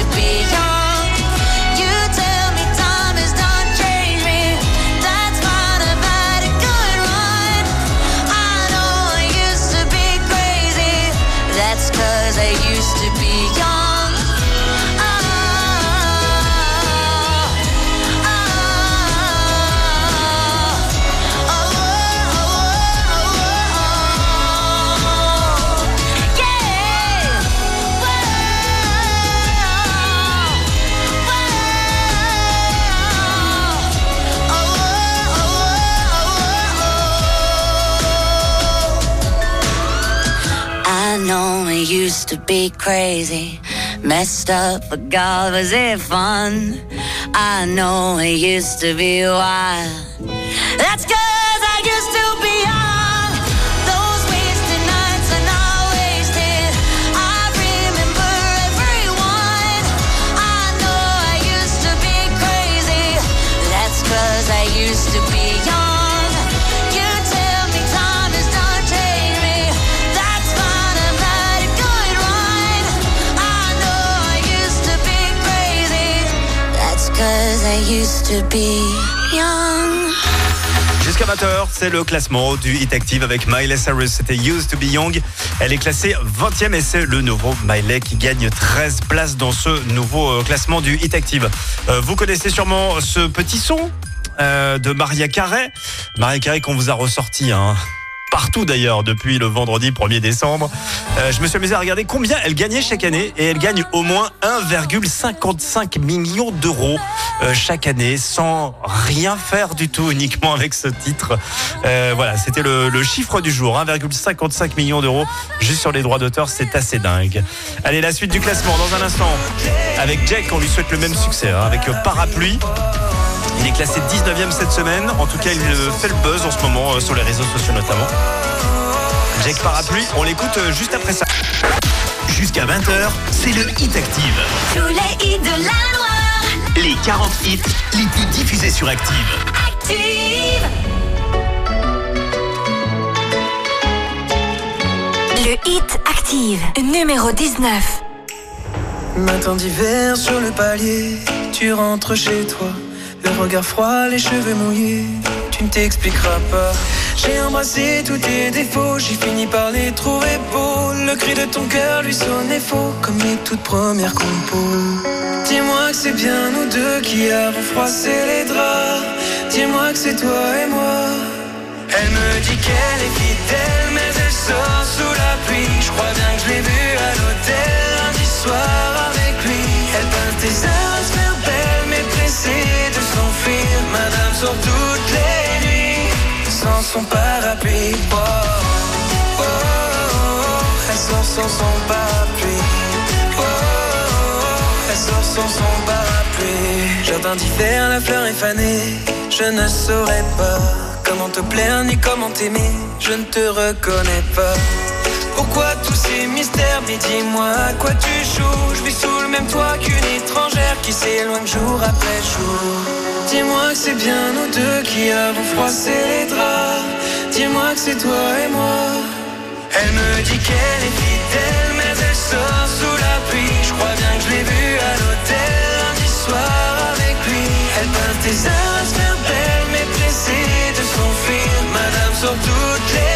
S19: To be young. Used to be crazy, messed up, but God, was it fun? I know it used to be wild. That's cause I used to be young. Those wasted nights are not wasted. I remember everyone. I know I used to be crazy. That's I used to be
S1: Jusqu'à 20h, c'est le classement du Hit Active avec Miley Cyrus. C'était Used to Be Young. Elle est classée 20e et c'est le nouveau Miley qui gagne 13 places dans ce nouveau euh, classement du Hit Active. Euh, vous connaissez sûrement ce petit son euh, de Maria Carey. Maria Carey qu'on vous a ressorti hein, partout d'ailleurs depuis le vendredi 1er décembre. Euh, je me suis amusé à regarder combien elle gagnait chaque année et elle gagne au moins 1,55 million d'euros euh, chaque année sans rien faire du tout uniquement avec ce titre. Euh, voilà, c'était le, le chiffre du jour, 1,55 million d'euros juste sur les droits d'auteur, c'est assez dingue. Allez, la suite du classement dans un instant. Avec Jack, on lui souhaite le même succès hein, avec Parapluie. Il est classé 19e cette semaine. En tout cas, il fait le buzz en ce moment euh, sur les réseaux sociaux notamment. Jack Parapluie, on l'écoute euh, juste après ça.
S6: Jusqu'à 20h, c'est le Hit Active.
S2: Tous les hits de la Loire.
S6: Les 40 hits les plus diffusés sur Active.
S2: Active.
S7: Le hit active, numéro 19.
S9: Matin d'hiver sur le palier, tu rentres chez toi. Le regard froid, les cheveux mouillés, tu ne t'expliqueras pas. J'ai embrassé tous tes défauts, j'ai fini par les trouver beaux. Le cri de ton cœur lui sonnait faux, comme mes toutes premières compos. Dis-moi que c'est bien nous deux qui avons froissé les draps. Dis-moi que c'est toi et moi. Elle me dit qu'elle est fidèle, mais elle sort sous la pluie. Je crois bien que je l'ai vue à l'hôtel lundi soir avec lui. Elle peint tes heures à belle, mais pressée de Madame sort toutes les nuits sans son parapluie. Oh, oh, oh, elle sort sans son parapluie. Oh, oh, oh. elle sort sans son parapluie. Jardin d'hiver, la fleur est fanée. Je ne saurais pas comment te plaire ni comment t'aimer. Je ne te reconnais pas. Pourquoi tous ces mystères Mais dis-moi à quoi tu joues? Je vis sous le même toit qu'une étrangère Qui s'éloigne jour après jour. Dis-moi que c'est bien nous deux qui avons froissé les draps. Dis-moi que c'est toi et moi. Elle me dit qu'elle est fidèle Mais elle sort sous la pluie. Je crois bien que je l'ai vue à l'hôtel lundi soir avec lui. Elle peint tes heures à se Mais pressée de s'enfuir. Madame sort toutes les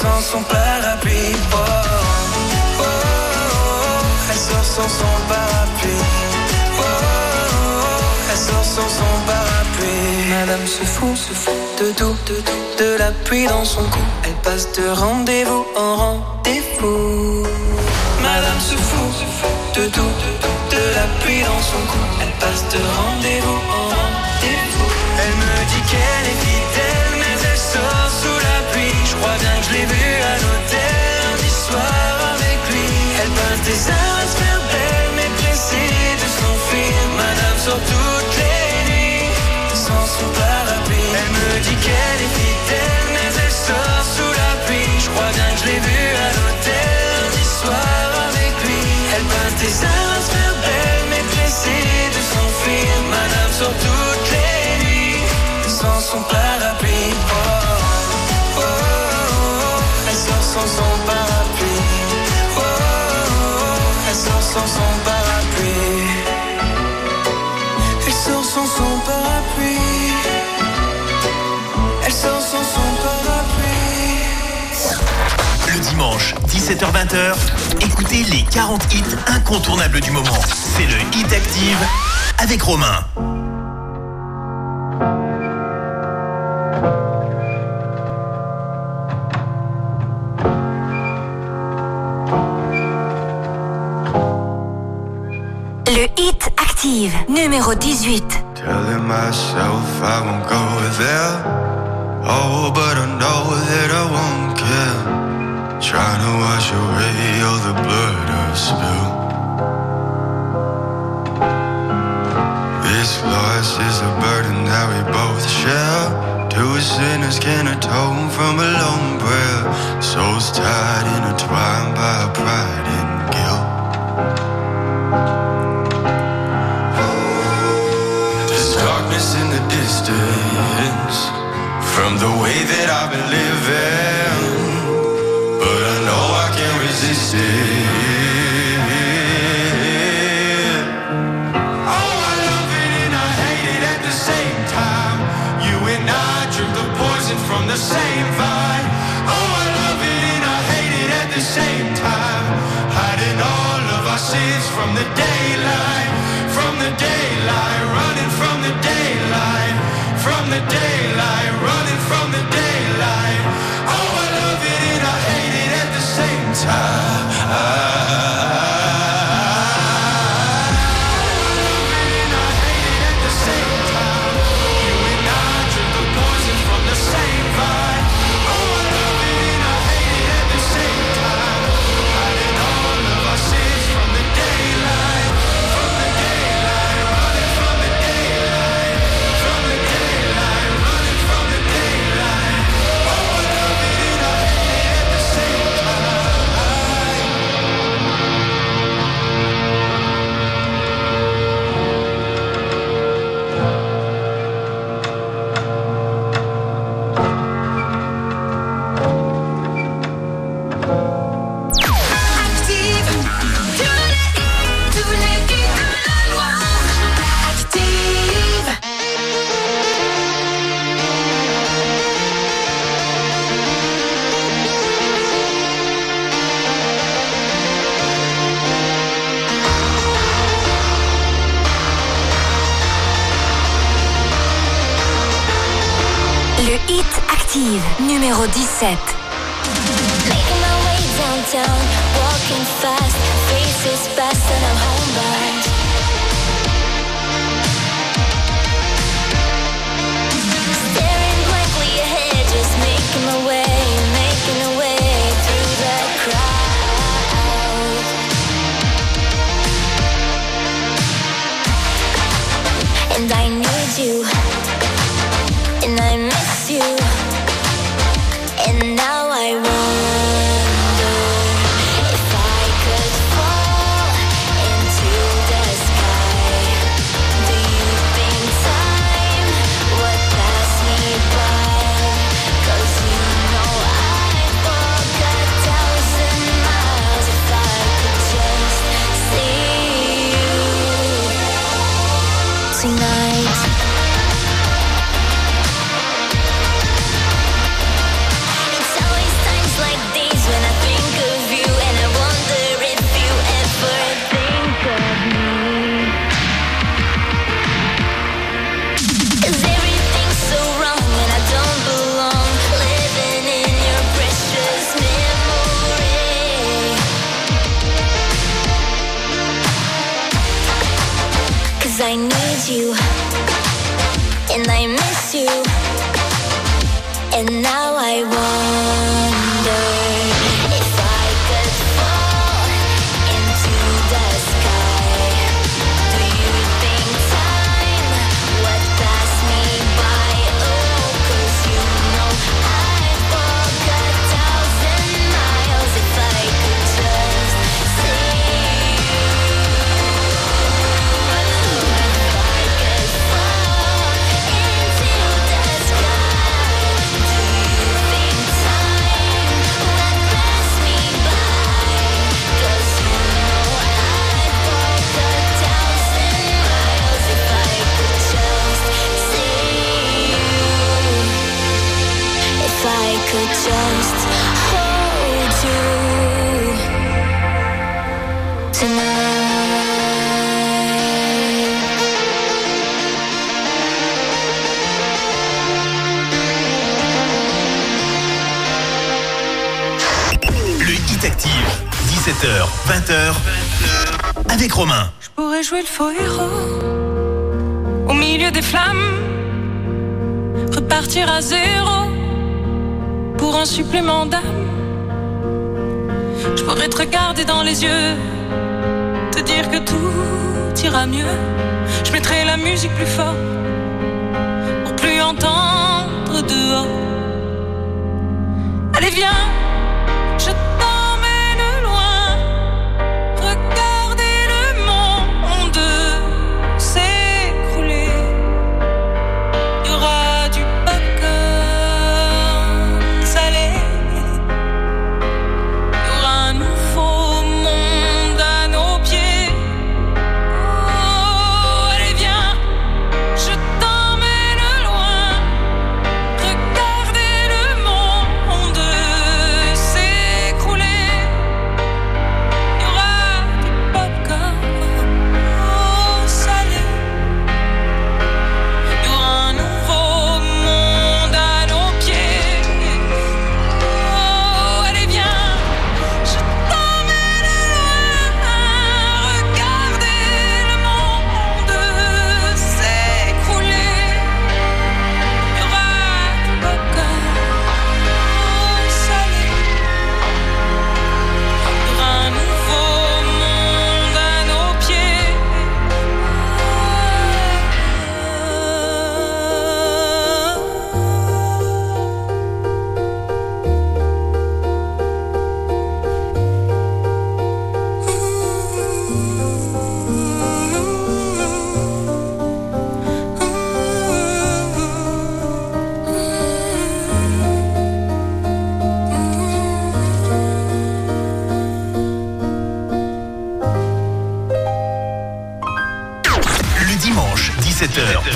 S9: sans son parapluie. Oh, oh, oh, elle sort sans son parapluie. Oh, oh, elle sort sans son parapluie. Madame se fout, se fout de tout, de tout, de la pluie dans son cou. Elle passe de rendez-vous en rendez-vous. Madame se fout, se fout de tout, de tout, de la pluie dans son cou. Elle passe de rendez-vous en rendez-vous. Elle me dit qu'elle est fidèle, mais elle sort sous crois bien que je l'ai vue à l'hôtel lundi soir avec lui. Elle peint tes heures à se faire belle, mais pressée de s'enfuir. Madame sort toutes les nuits sans son parapluie. Elle me dit qu'elle est fidèle, mais elle sort sous la pluie. Je crois bien que je l'ai vue à l'hôtel lundi soir avec lui. Elle peint tes heures à se faire belle, mais de s'enfuir. Madame sort toutes oh, elle sort sans son parapluie. Elle sort sans son parapluie. Elle sort sans son parapluie.
S6: Le dimanche, 17h-20h, écoutez les 40 hits incontournables du moment. C'est le Hit Active avec Romain.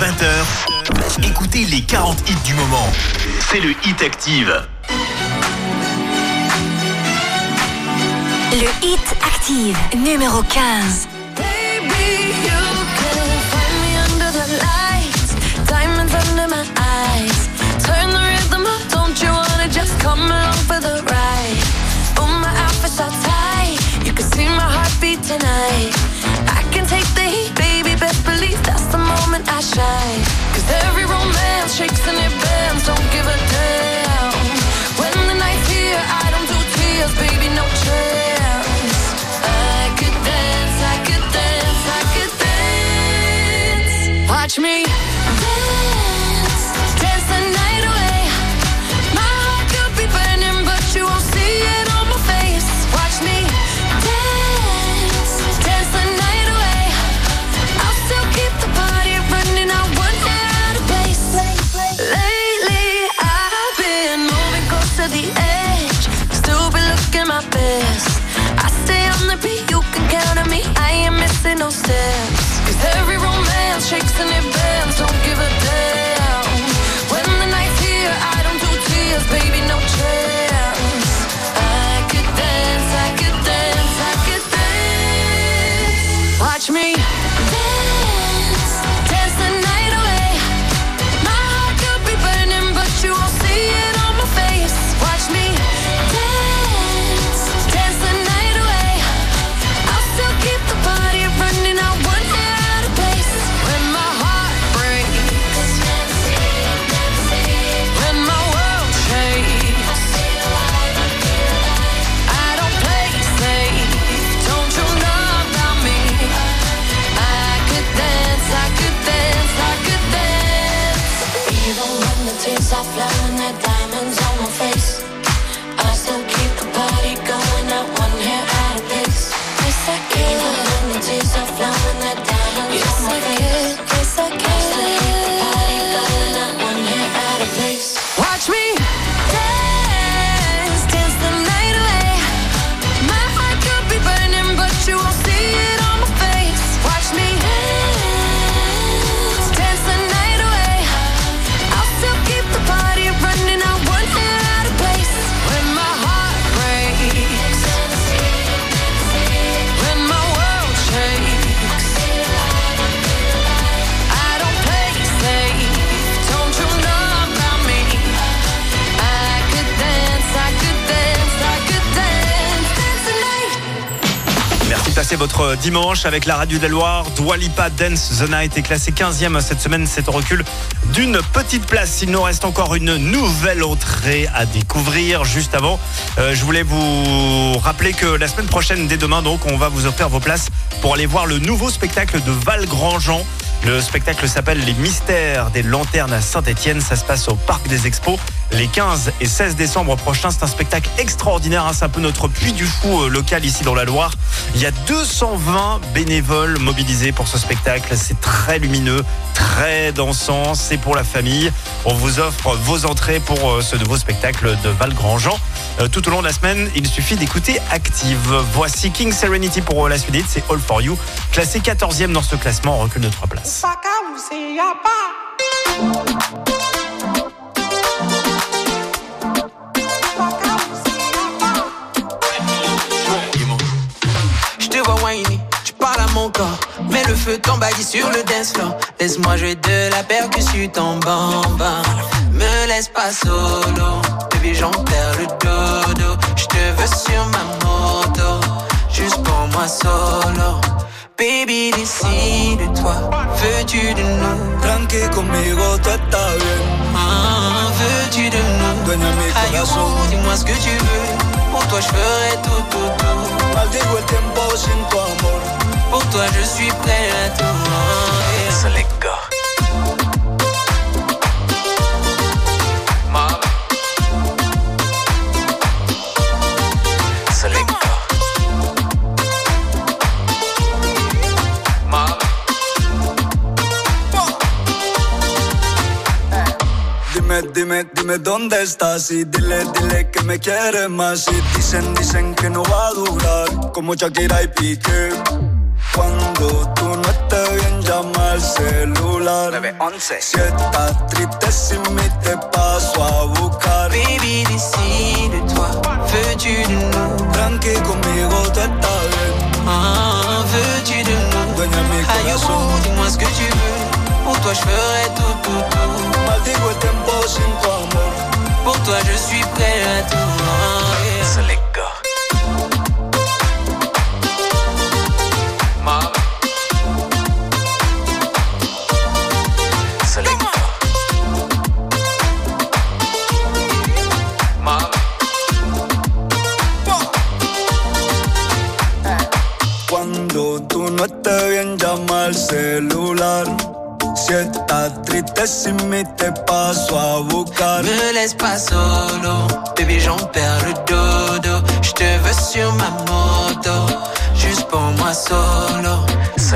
S6: 20h, écoutez les 40 hits du moment. C'est le Hit Active.
S14: Le Hit Active, numéro 15.
S1: Votre dimanche avec la radio de la Loire. Dwalipa Dance the Night est classé 15e cette semaine. C'est au recul d'une petite place. Il nous reste encore une nouvelle entrée à découvrir. Juste avant, euh, je voulais vous rappeler que la semaine prochaine, dès demain, donc, on va vous offrir vos places pour aller voir le nouveau spectacle de Val Grandjean. Le spectacle s'appelle Les Mystères des Lanternes à Saint-Etienne. Ça se passe au Parc des Expos les 15 et 16 décembre prochains. C'est un spectacle extraordinaire. hein. C'est un peu notre puits du fou euh, local ici dans la Loire. Il y a 220 bénévoles mobilisés pour ce spectacle. C'est très lumineux, très dansant. C'est pour la famille. On vous offre vos entrées pour euh, ce nouveau spectacle de Val Grandjean. Euh, Tout au long de la semaine, il suffit d'écouter Active. Voici King Serenity pour euh, la suite. C'est All For You, classé 14e dans ce classement, en recul de 3 places.
S9: Feu, t'embadis sur le dance floor. Laisse-moi jouer de la percussion en bamba. Me laisse pas solo, baby, j'en perds le dodo. Je te veux sur ma moto, juste pour moi solo. Baby, décide-toi, veux-tu de nous?
S24: Tranqui conmigo, tú estás bien.
S9: Ah, veux-tu de nous?
S24: Dueña mi corazón.
S9: oh, dis-moi ce que tu veux. Pour toi, je ferai tout, tout, tout.
S24: Maldigo el tiempo sin tu amor.
S9: Pour toi, je suis prêt à tout.
S24: Dime, dime dónde estás y dile, dile que me quieres más y dicen, dicen que no va a durar. Como Shakira y Piqué. Cuando tú no estés bien llama al celular 911 Si estás triste sin mí te paso a buscar
S9: Baby, décide-toi, veux-tu de nous?
S24: Tranqui conmigo tú estás bien
S9: Ah, veux-tu de nous?
S24: Dueña mi corazón
S9: dis-moi ce que tu veux. Pour toi, je ferai tout, tout, tout.
S24: Maldigo el tiempo sin tu amor
S9: Pour toi, je suis prêt à tout.
S24: C'est les Estés bien llama al celular Si estás triste, si me te paso a buscar.
S9: Me laisse pas solo, baby j'en perds le dodo. Je te veux sur ma moto, juste pour moi solo. So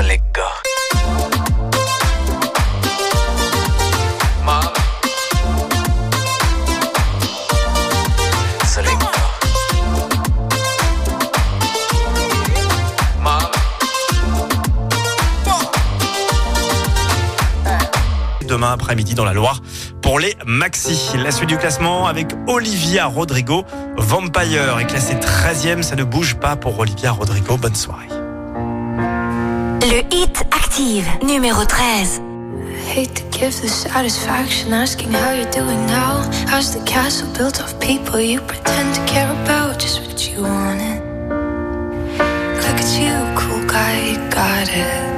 S1: Demain après-midi dans la Loire pour les Maxi. La suite du classement avec Olivia Rodrigo. Vampire est classé 13e. Ça ne bouge pas pour Olivia Rodrigo. Bonne soirée.
S7: Le hit active, numéro 13.
S25: Hate to give the satisfaction asking how you're doing now. How's the castle built of people you pretend to care about? Just what you wanted. Look at you, cool guy, you got it.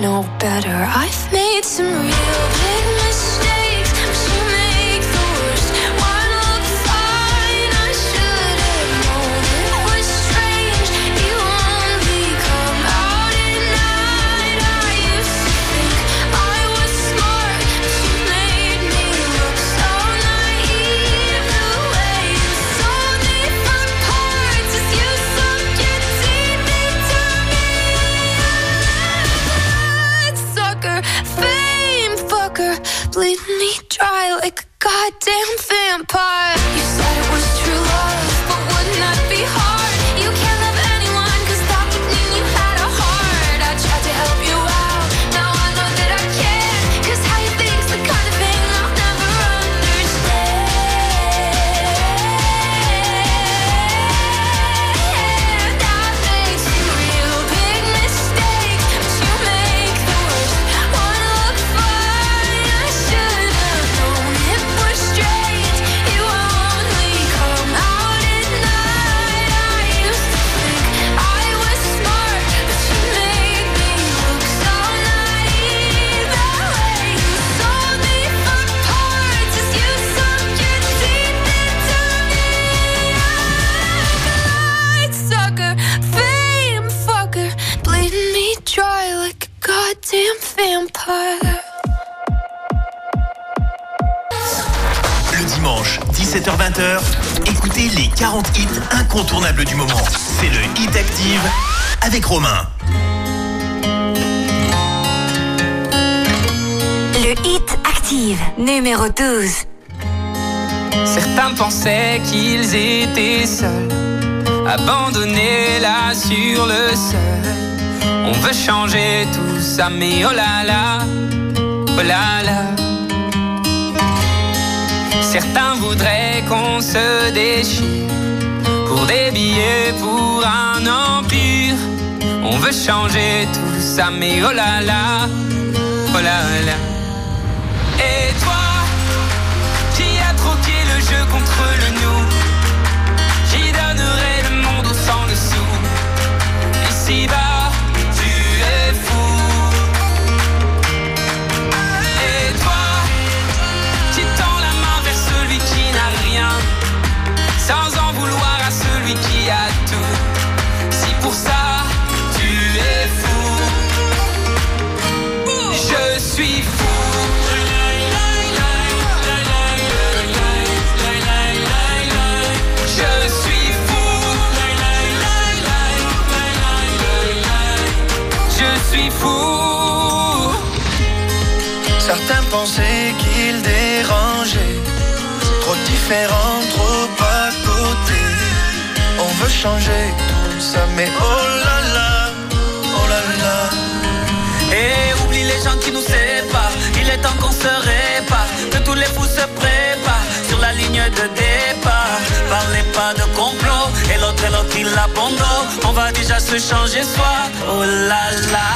S25: know better. I've made some real
S6: 17h-20h, écoutez les 40 hits incontournables du moment. C'est le Hit Active avec Romain.
S7: Le hit active, numéro 12.
S26: Certains pensaient qu'ils étaient seuls, abandonnés là sur le seuil. On veut changer tout ça, mais oh là là, oh là là. Certains voudraient qu'on se déchire pour des billets, pour un empire. On veut changer tout ça, mais oh là là, oh là là.
S9: Pensaient qu'il dérangeait. Trop différent, trop à côté. On veut changer tout ça, mais oh là là, oh là là.
S26: Et oublie les gens qui nous séparent. Il est temps qu'on se répare. Que tous les fous se préparent sur la ligne de départ. Parlez pas de complot. Et l'autre et l'autre il abandonne. On va déjà se changer soi. Oh là là.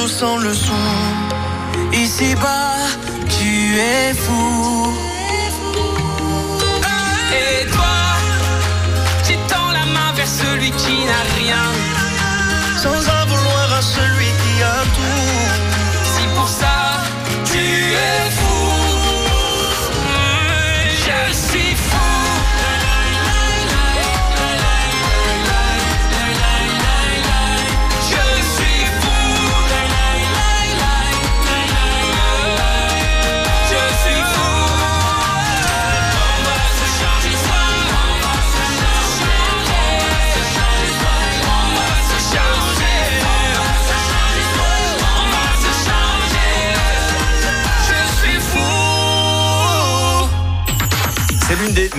S9: Monde sans le sou Ici-bas, tu es fou.
S26: Et toi, tu tends la main vers celui qui n'a rien.
S9: Sans en vouloir à celui qui a tout.
S26: Si pour ça,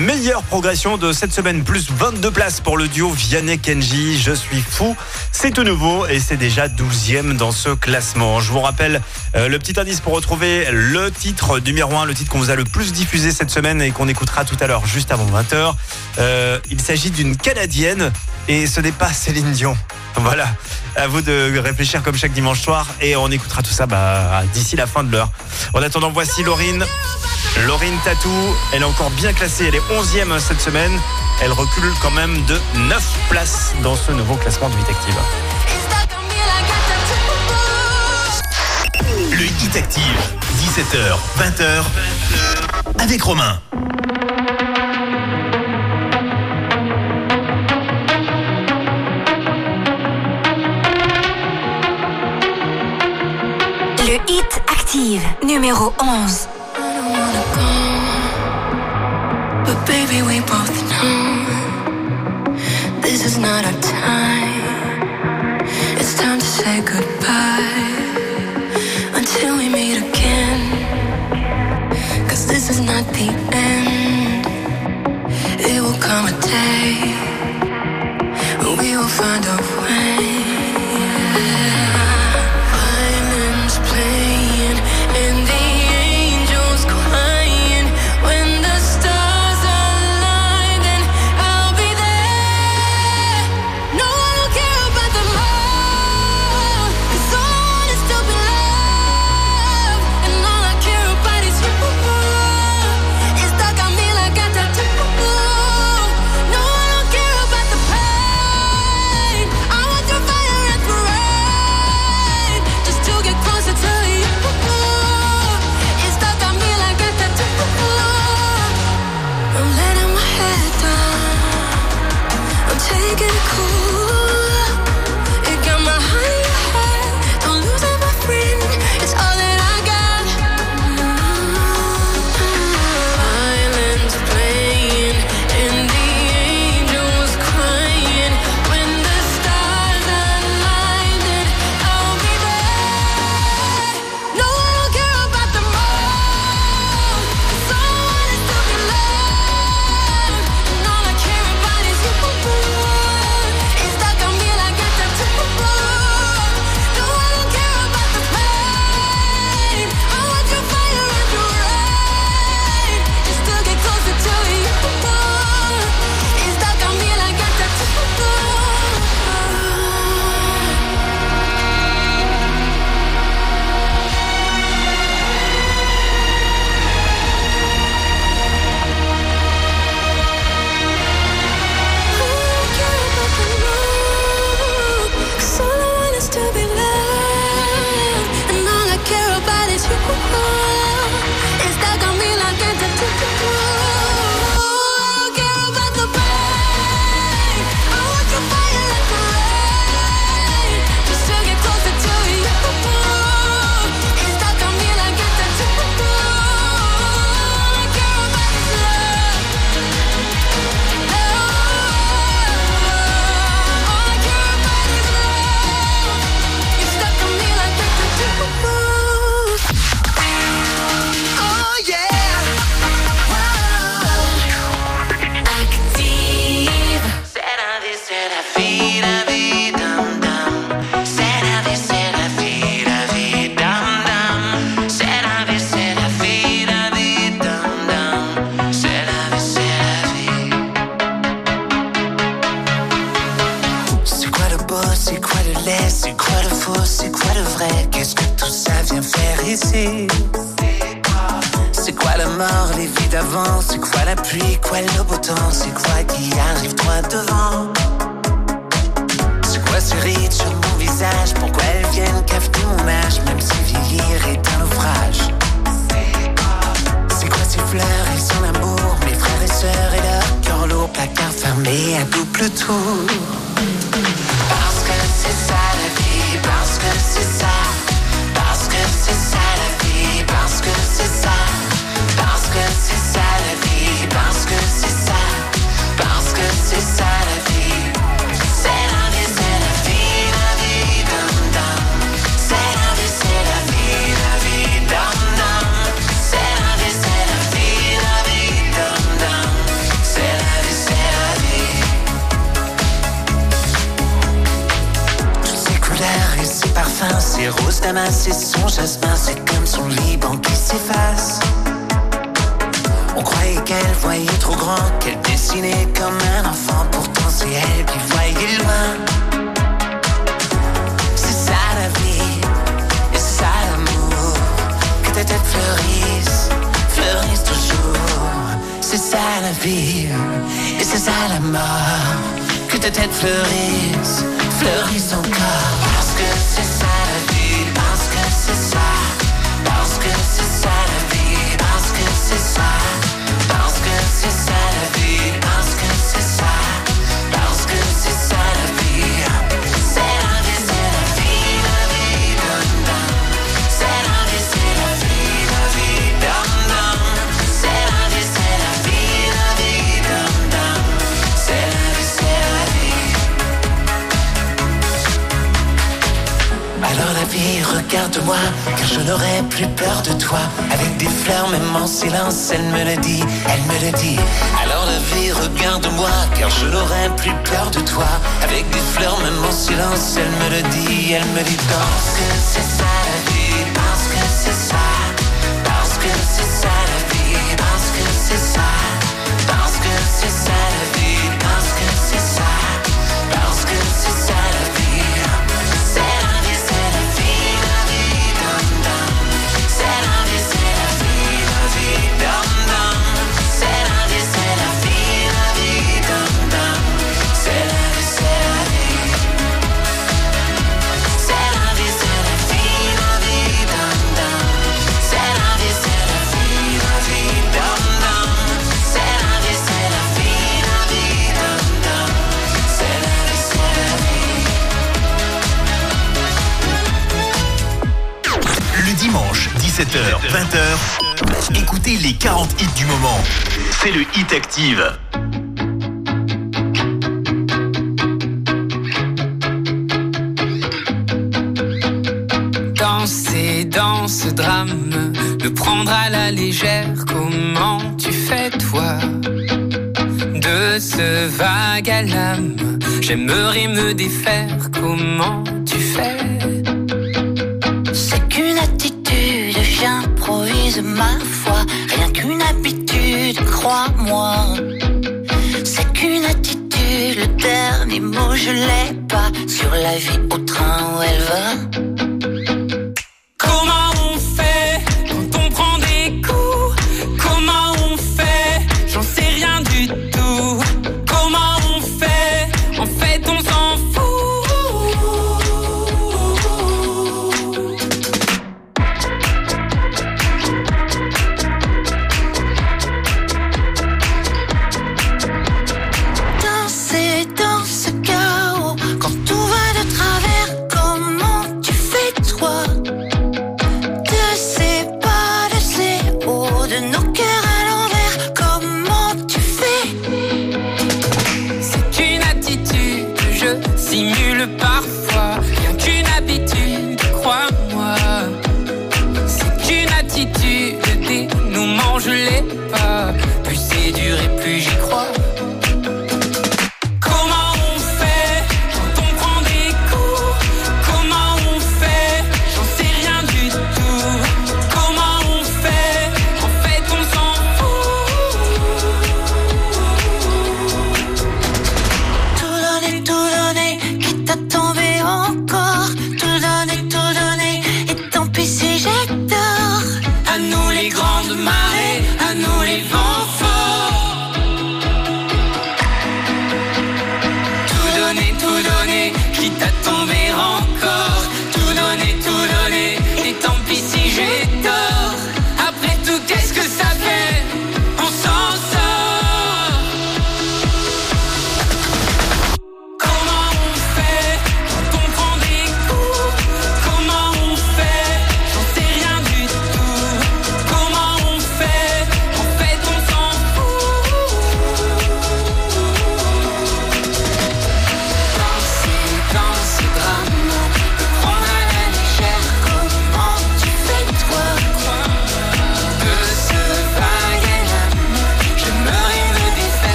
S1: Meilleures progressions de cette semaine, plus 22 places pour le duo Vianney Kenji. Je suis fou. C'est tout nouveau et c'est déjà 12e dans ce classement. Je vous rappelle euh, le petit indice pour retrouver le titre numéro 1, le titre qu'on vous a le plus diffusé cette semaine et qu'on écoutera tout à l'heure juste avant 20h. Euh, il s'agit d'une Canadienne et ce n'est pas Céline Dion. Voilà, à vous de réfléchir comme chaque dimanche soir et on écoutera tout ça bah, d'ici la fin de l'heure. En attendant, voici Laurine. Laurine Tatou, elle est encore bien classée, elle est 11e cette semaine. Elle recule quand même de 9 places dans ce nouveau classement de 8 Active.
S6: Le Hit Active, 17h, 20h, avec Romain.
S7: Le Hit Active, numéro 11.
S15: Baby, we both know this is not our time. It's time to say goodbye until we meet
S5: send me.
S6: les 40 hits du moment. C'est le Hit Active.
S27: Danser dans ce drame, le prendre à la légère, comment tu fais toi? De ce vague à l'âme, j'aimerais me défaire, comment tu fais?
S14: C'est qu'une attitude, j'improvise ma foi qu'une habitude, crois-moi. C'est qu'une attitude, le dernier mot je l'ai pas sur la vie au train où elle va.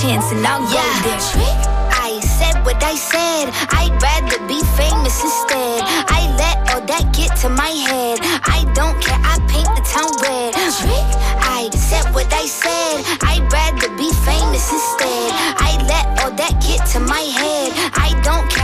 S28: chance and I'll yeah. go there. I said what I said. I'd rather be famous instead. I let all that get to my head. I don't care. I paint the town red. I said what I said. I'd rather be famous instead. I let all that get to my head. I don't care.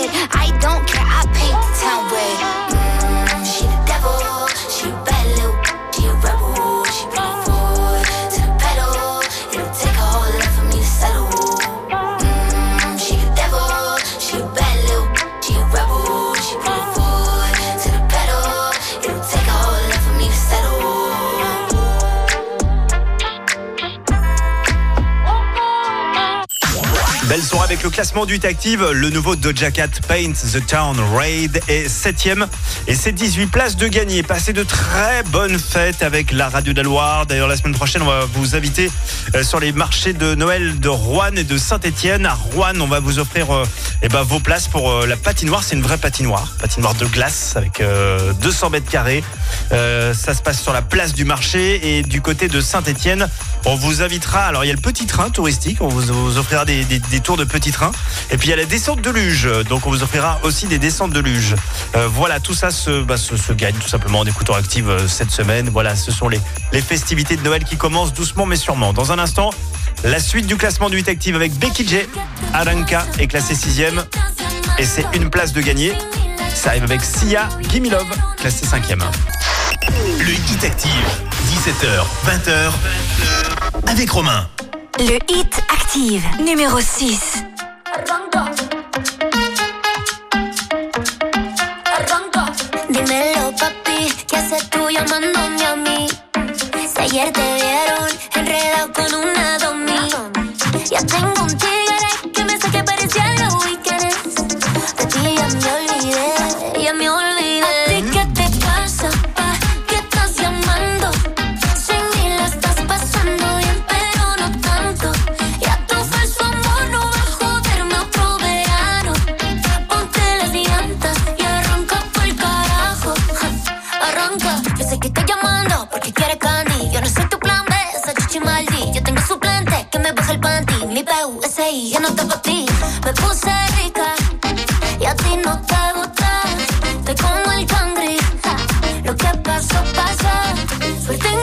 S1: Belle soirée avec le classement du Active. Le nouveau Doja Cat Paint the Town Raid est 7ème et c'est 18 places de gagner. Passez de très bonnes fêtes avec la radio de. D'ailleurs, la semaine prochaine, on va vous inviter euh, sur les marchés de Noël de Rouen et de Saint-Etienne. À Rouen, on va vous offrir euh, eh ben, vos places pour euh, la patinoire. C'est une vraie patinoire, patinoire de glace avec euh, 200 mètres carrés. Euh, ça se passe sur la place du marché et du côté de Saint-Etienne, on vous invitera. Alors, il y a le petit train touristique. On vous, offrira des tours de petit train. Et puis, il y a la descente de luge. Donc, on vous offrira aussi des descentes de luge. Euh, voilà, tout ça se, bah, se, se gagne tout simplement en écoutant Active euh, cette semaine. Voilà, ce sont les, les festivités de Noël qui commencent doucement mais sûrement. Dans un instant, la suite du classement du 8 Active avec Becky J. Aranka est classé 6 et c'est une place de gagner. Ça arrive avec Sia Gimme Love, classé 5
S6: Le Hit Active, 17h, 20h, avec Romain.
S7: Le Hit Active, numéro 6.
S8: Dímelo, papi, ¿qué haces tú llamándome a mí? Si ayer te vieron enredado con una domi. Ya tengo Ya no está para ti. Me puse rica y a ti no te gusta. Estoy como el cangri. Lo que pasó, pasó. Suerte encontrando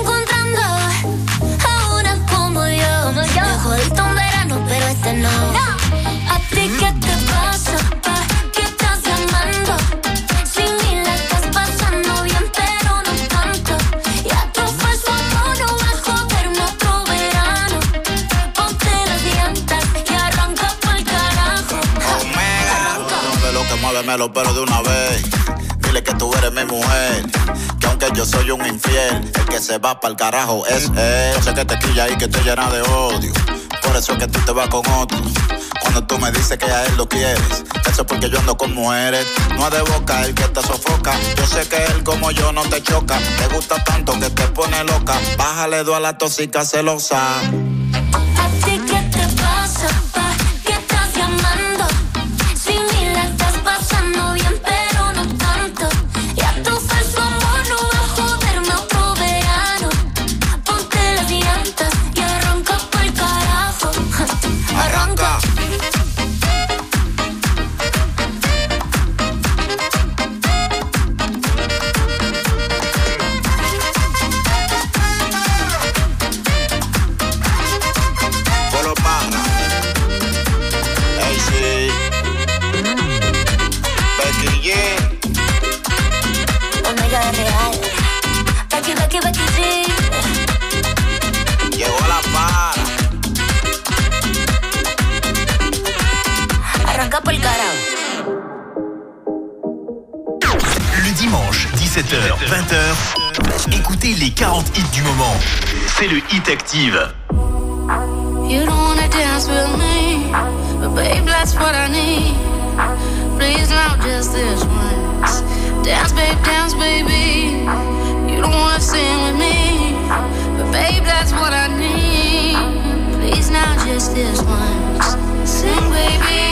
S29: lo que muéveme los pelos de una vez. Dile que tú eres mi mujer. Que aunque yo soy un infiel, el que se va para el carajo es él. Sé que te quilla y que te llena de odio. Por eso es que tú te vas con otro. Cuando tú me dices que a él lo quieres, eso es porque yo ando con mujeres. No es de boca el que te sofoca. Yo sé que él como yo no te choca. Te gusta tanto que te pone loca. Bájale dos a la tóxica celosa.
S6: Hit Active.
S15: You don't wanna dance with me, but babe, that's what I need. Please now, just this once. Dance, babe, dance, baby. You don't wanna sing with me, but babe, that's what I need. Please now, just this once. Sing, baby.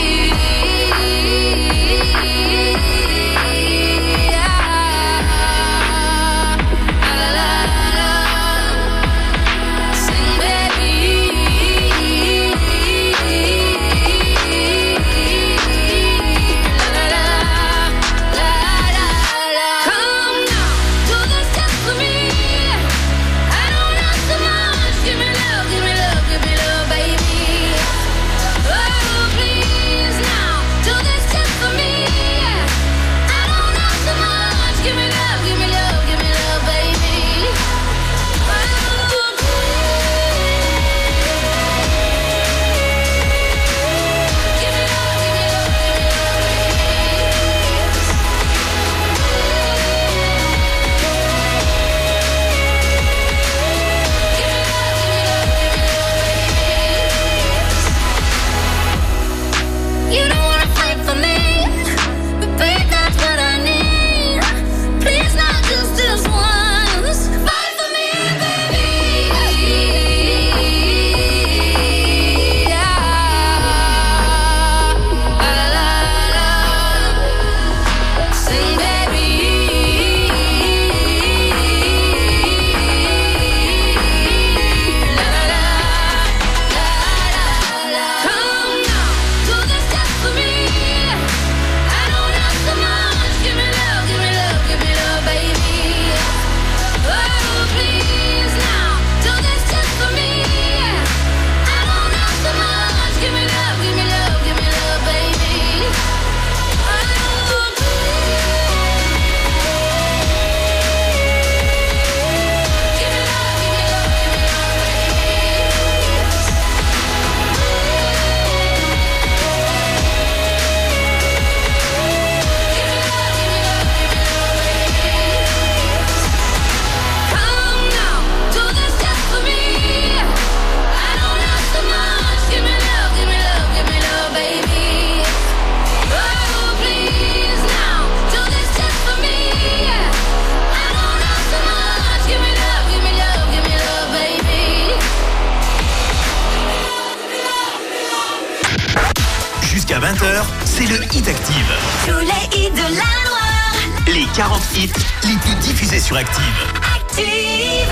S6: Active.
S2: Tous les hits de la Loire.
S6: Les 40 hits les plus diffusés sur Active.
S2: Active.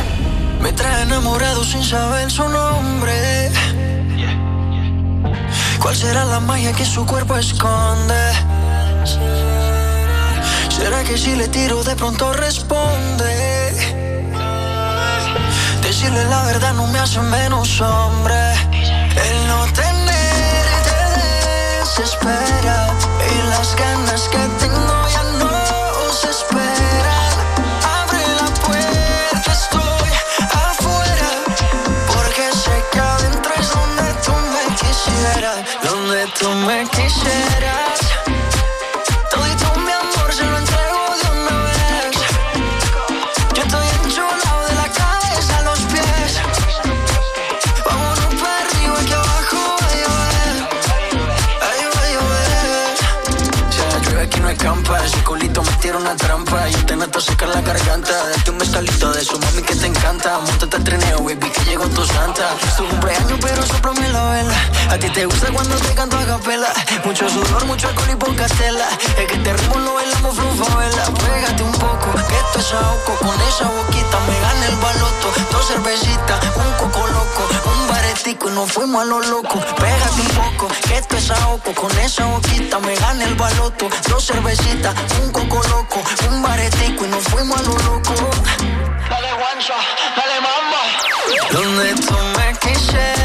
S30: Me trae enamorado sin saber su nombre. ¿Cuál será la magia que su cuerpo esconde? ¿Será que si le tiro de pronto responde? Decirle la verdad no me hace menos hombre. El no tenerte desespera Y las ganas que tengo ya no os esperar. Abre la puerta, estoy afuera, porque sé que adentro es donde tú me quisieras, donde tú me quisieras. Escampa, ese culito me tira una trampa. Yo te meto a secar la garganta. Date un mezcalito de su mami que te encanta. Montate al trineo, baby, que llegó tu santa. Es tu cumpleaños, pero soplame la vela. A ti te gusta cuando te canto a capela. Mucho sudor, mucho alcohol y poca tela. Es que te ritmo lo bailamos vela. Pégate un poco, que esto es ahogo. Con esa boquita me gana el baloto. Dos cervecitas, un coco loco. Y nos fuimos a lo loco. Pégate un poco, que esto es ahogo. Con esa boquita me gana el baloto. Dos cervecitas, un coco loco. Un baretico y nos fuimos a lo loco. Dale guancha, dale mamba. Donde tú me quisieras.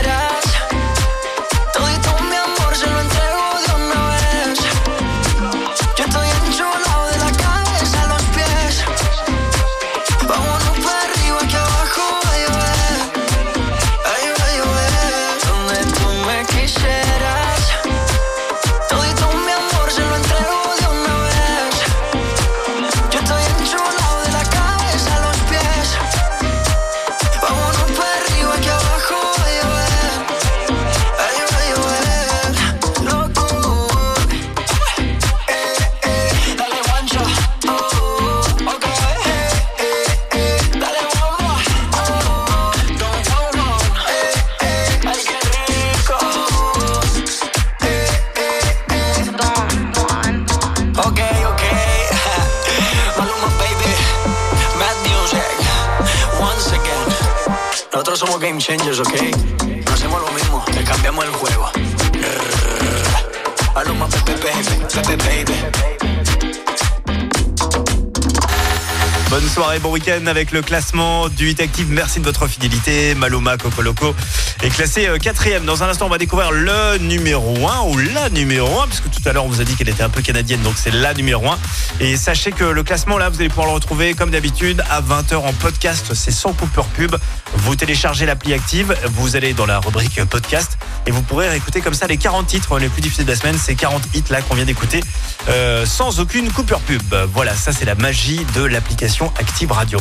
S1: Bonne soirée, bon week-end avec le classement du Hit Active. Merci de votre fidélité. Maloma Cocoloco est classé euh, quatrième. Dans un instant, on va découvrir le numéro 1 ou la numéro 1, puisque tout à l'heure, on vous a dit qu'elle était un peu canadienne, donc c'est la numéro 1. Et sachez que le classement, là, vous allez pouvoir le retrouver comme d'habitude à 20h en podcast. C'est sans coupure pub. Vous téléchargez l'appli active, vous allez dans la rubrique podcast et vous pourrez écouter comme ça les 40 titres les plus difficiles de la semaine. Ces 40 hits là qu'on vient d'écouter euh, sans aucune coupure pub. Voilà, ça c'est la magie de l'application Active Radio.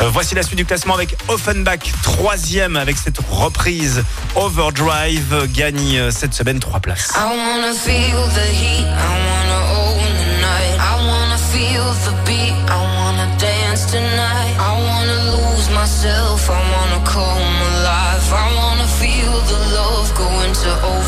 S1: Euh, voici la suite du classement avec Offenbach, troisième avec cette reprise. Overdrive gagne euh, cette semaine 3 places.
S31: I wanna feel the heat, I wanna own the night, I wanna feel the beat, I wanna dance tonight, I wanna lose myself.
S14: are over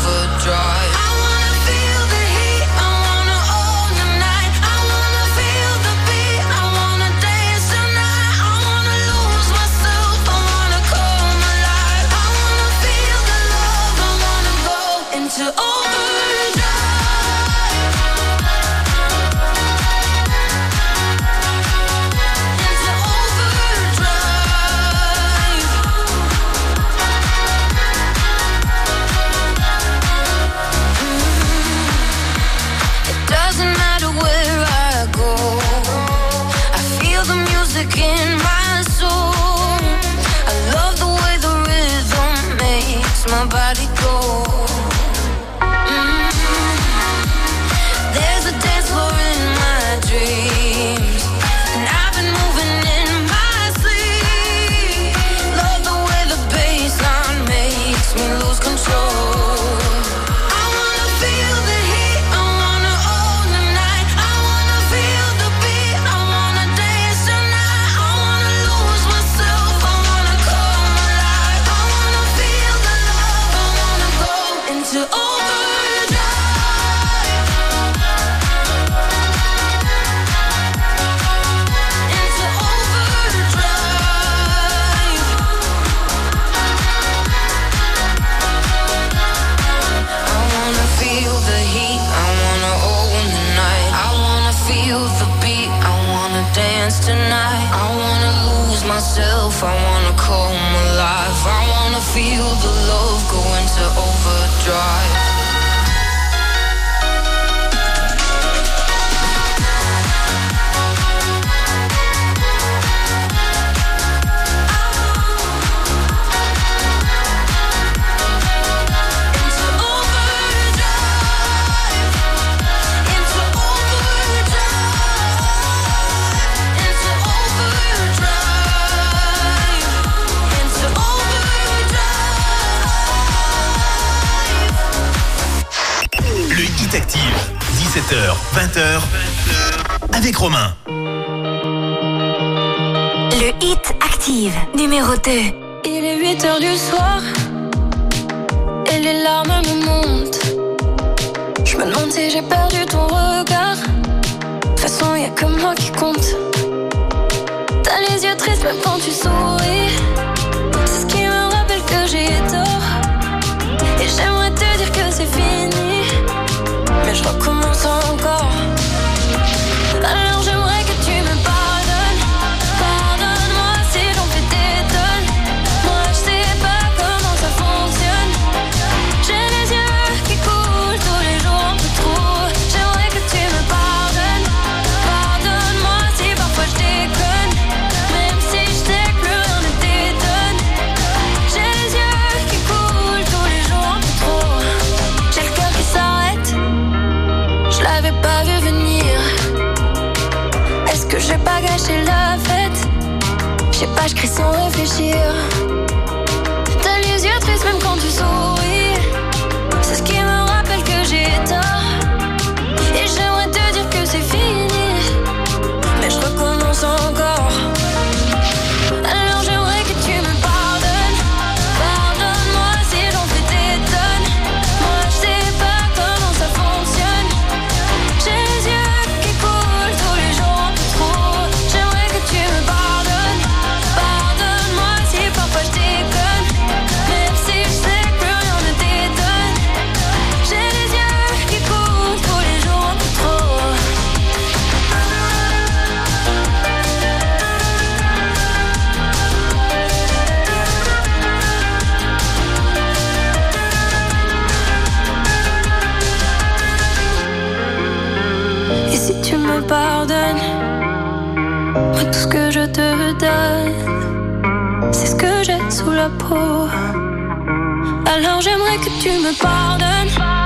S14: Alors j'aimerais que tu me pardonnes.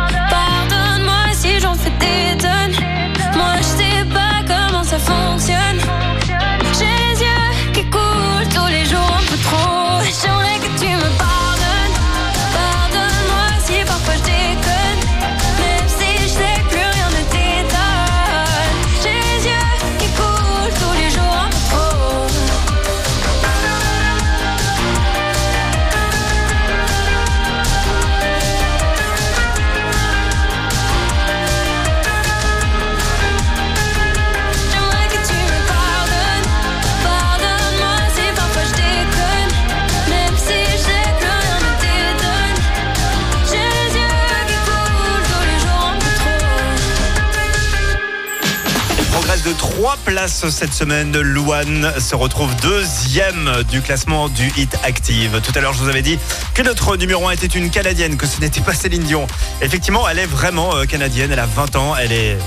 S1: De 3 places cette semaine. Louane se retrouve deuxième du classement du Hit Active. Tout à l'heure, je vous avais dit que notre numéro 1 était une Canadienne, que ce n'était pas Céline Dion. Effectivement, elle est vraiment euh, canadienne. Elle a 20 ans. Elle est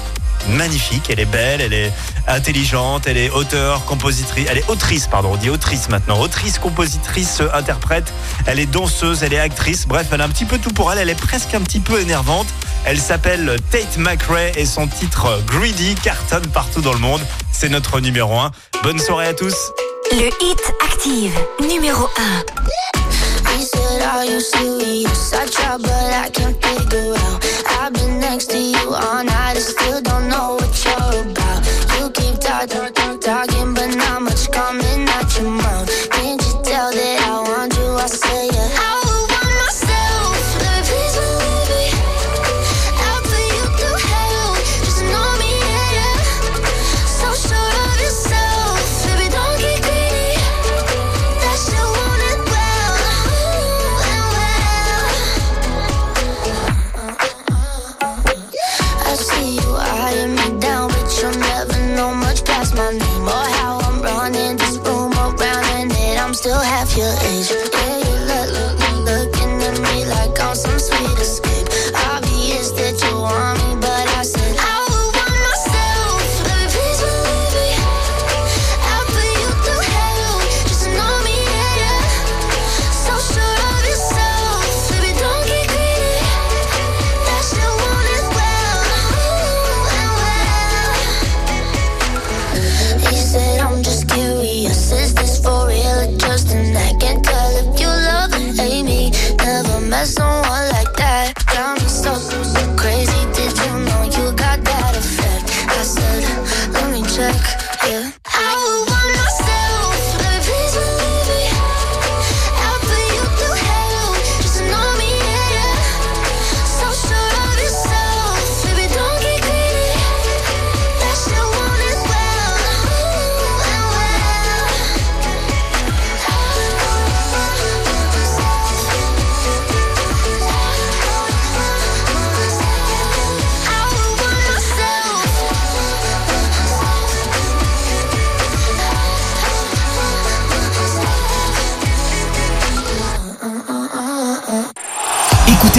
S1: magnifique, elle est belle, elle est intelligente, elle est auteur, compositrice, elle est autrice, pardon, on dit autrice maintenant, autrice, compositrice, euh, interprète, elle est danseuse, elle est actrice, bref, elle a un petit peu tout pour elle, elle est presque un petit peu énervante. Elle s'appelle Tate McRae et son titre Greedy cartonne partout dans le monde. C'est notre numéro 1. Bonne soirée à tous.
S7: Le hit active numéro 1.
S8: He said, Are you serious? I try, but I can't figure out. I've been next to you all night and still don't know what you're about. You keep talking, talking, but not much coming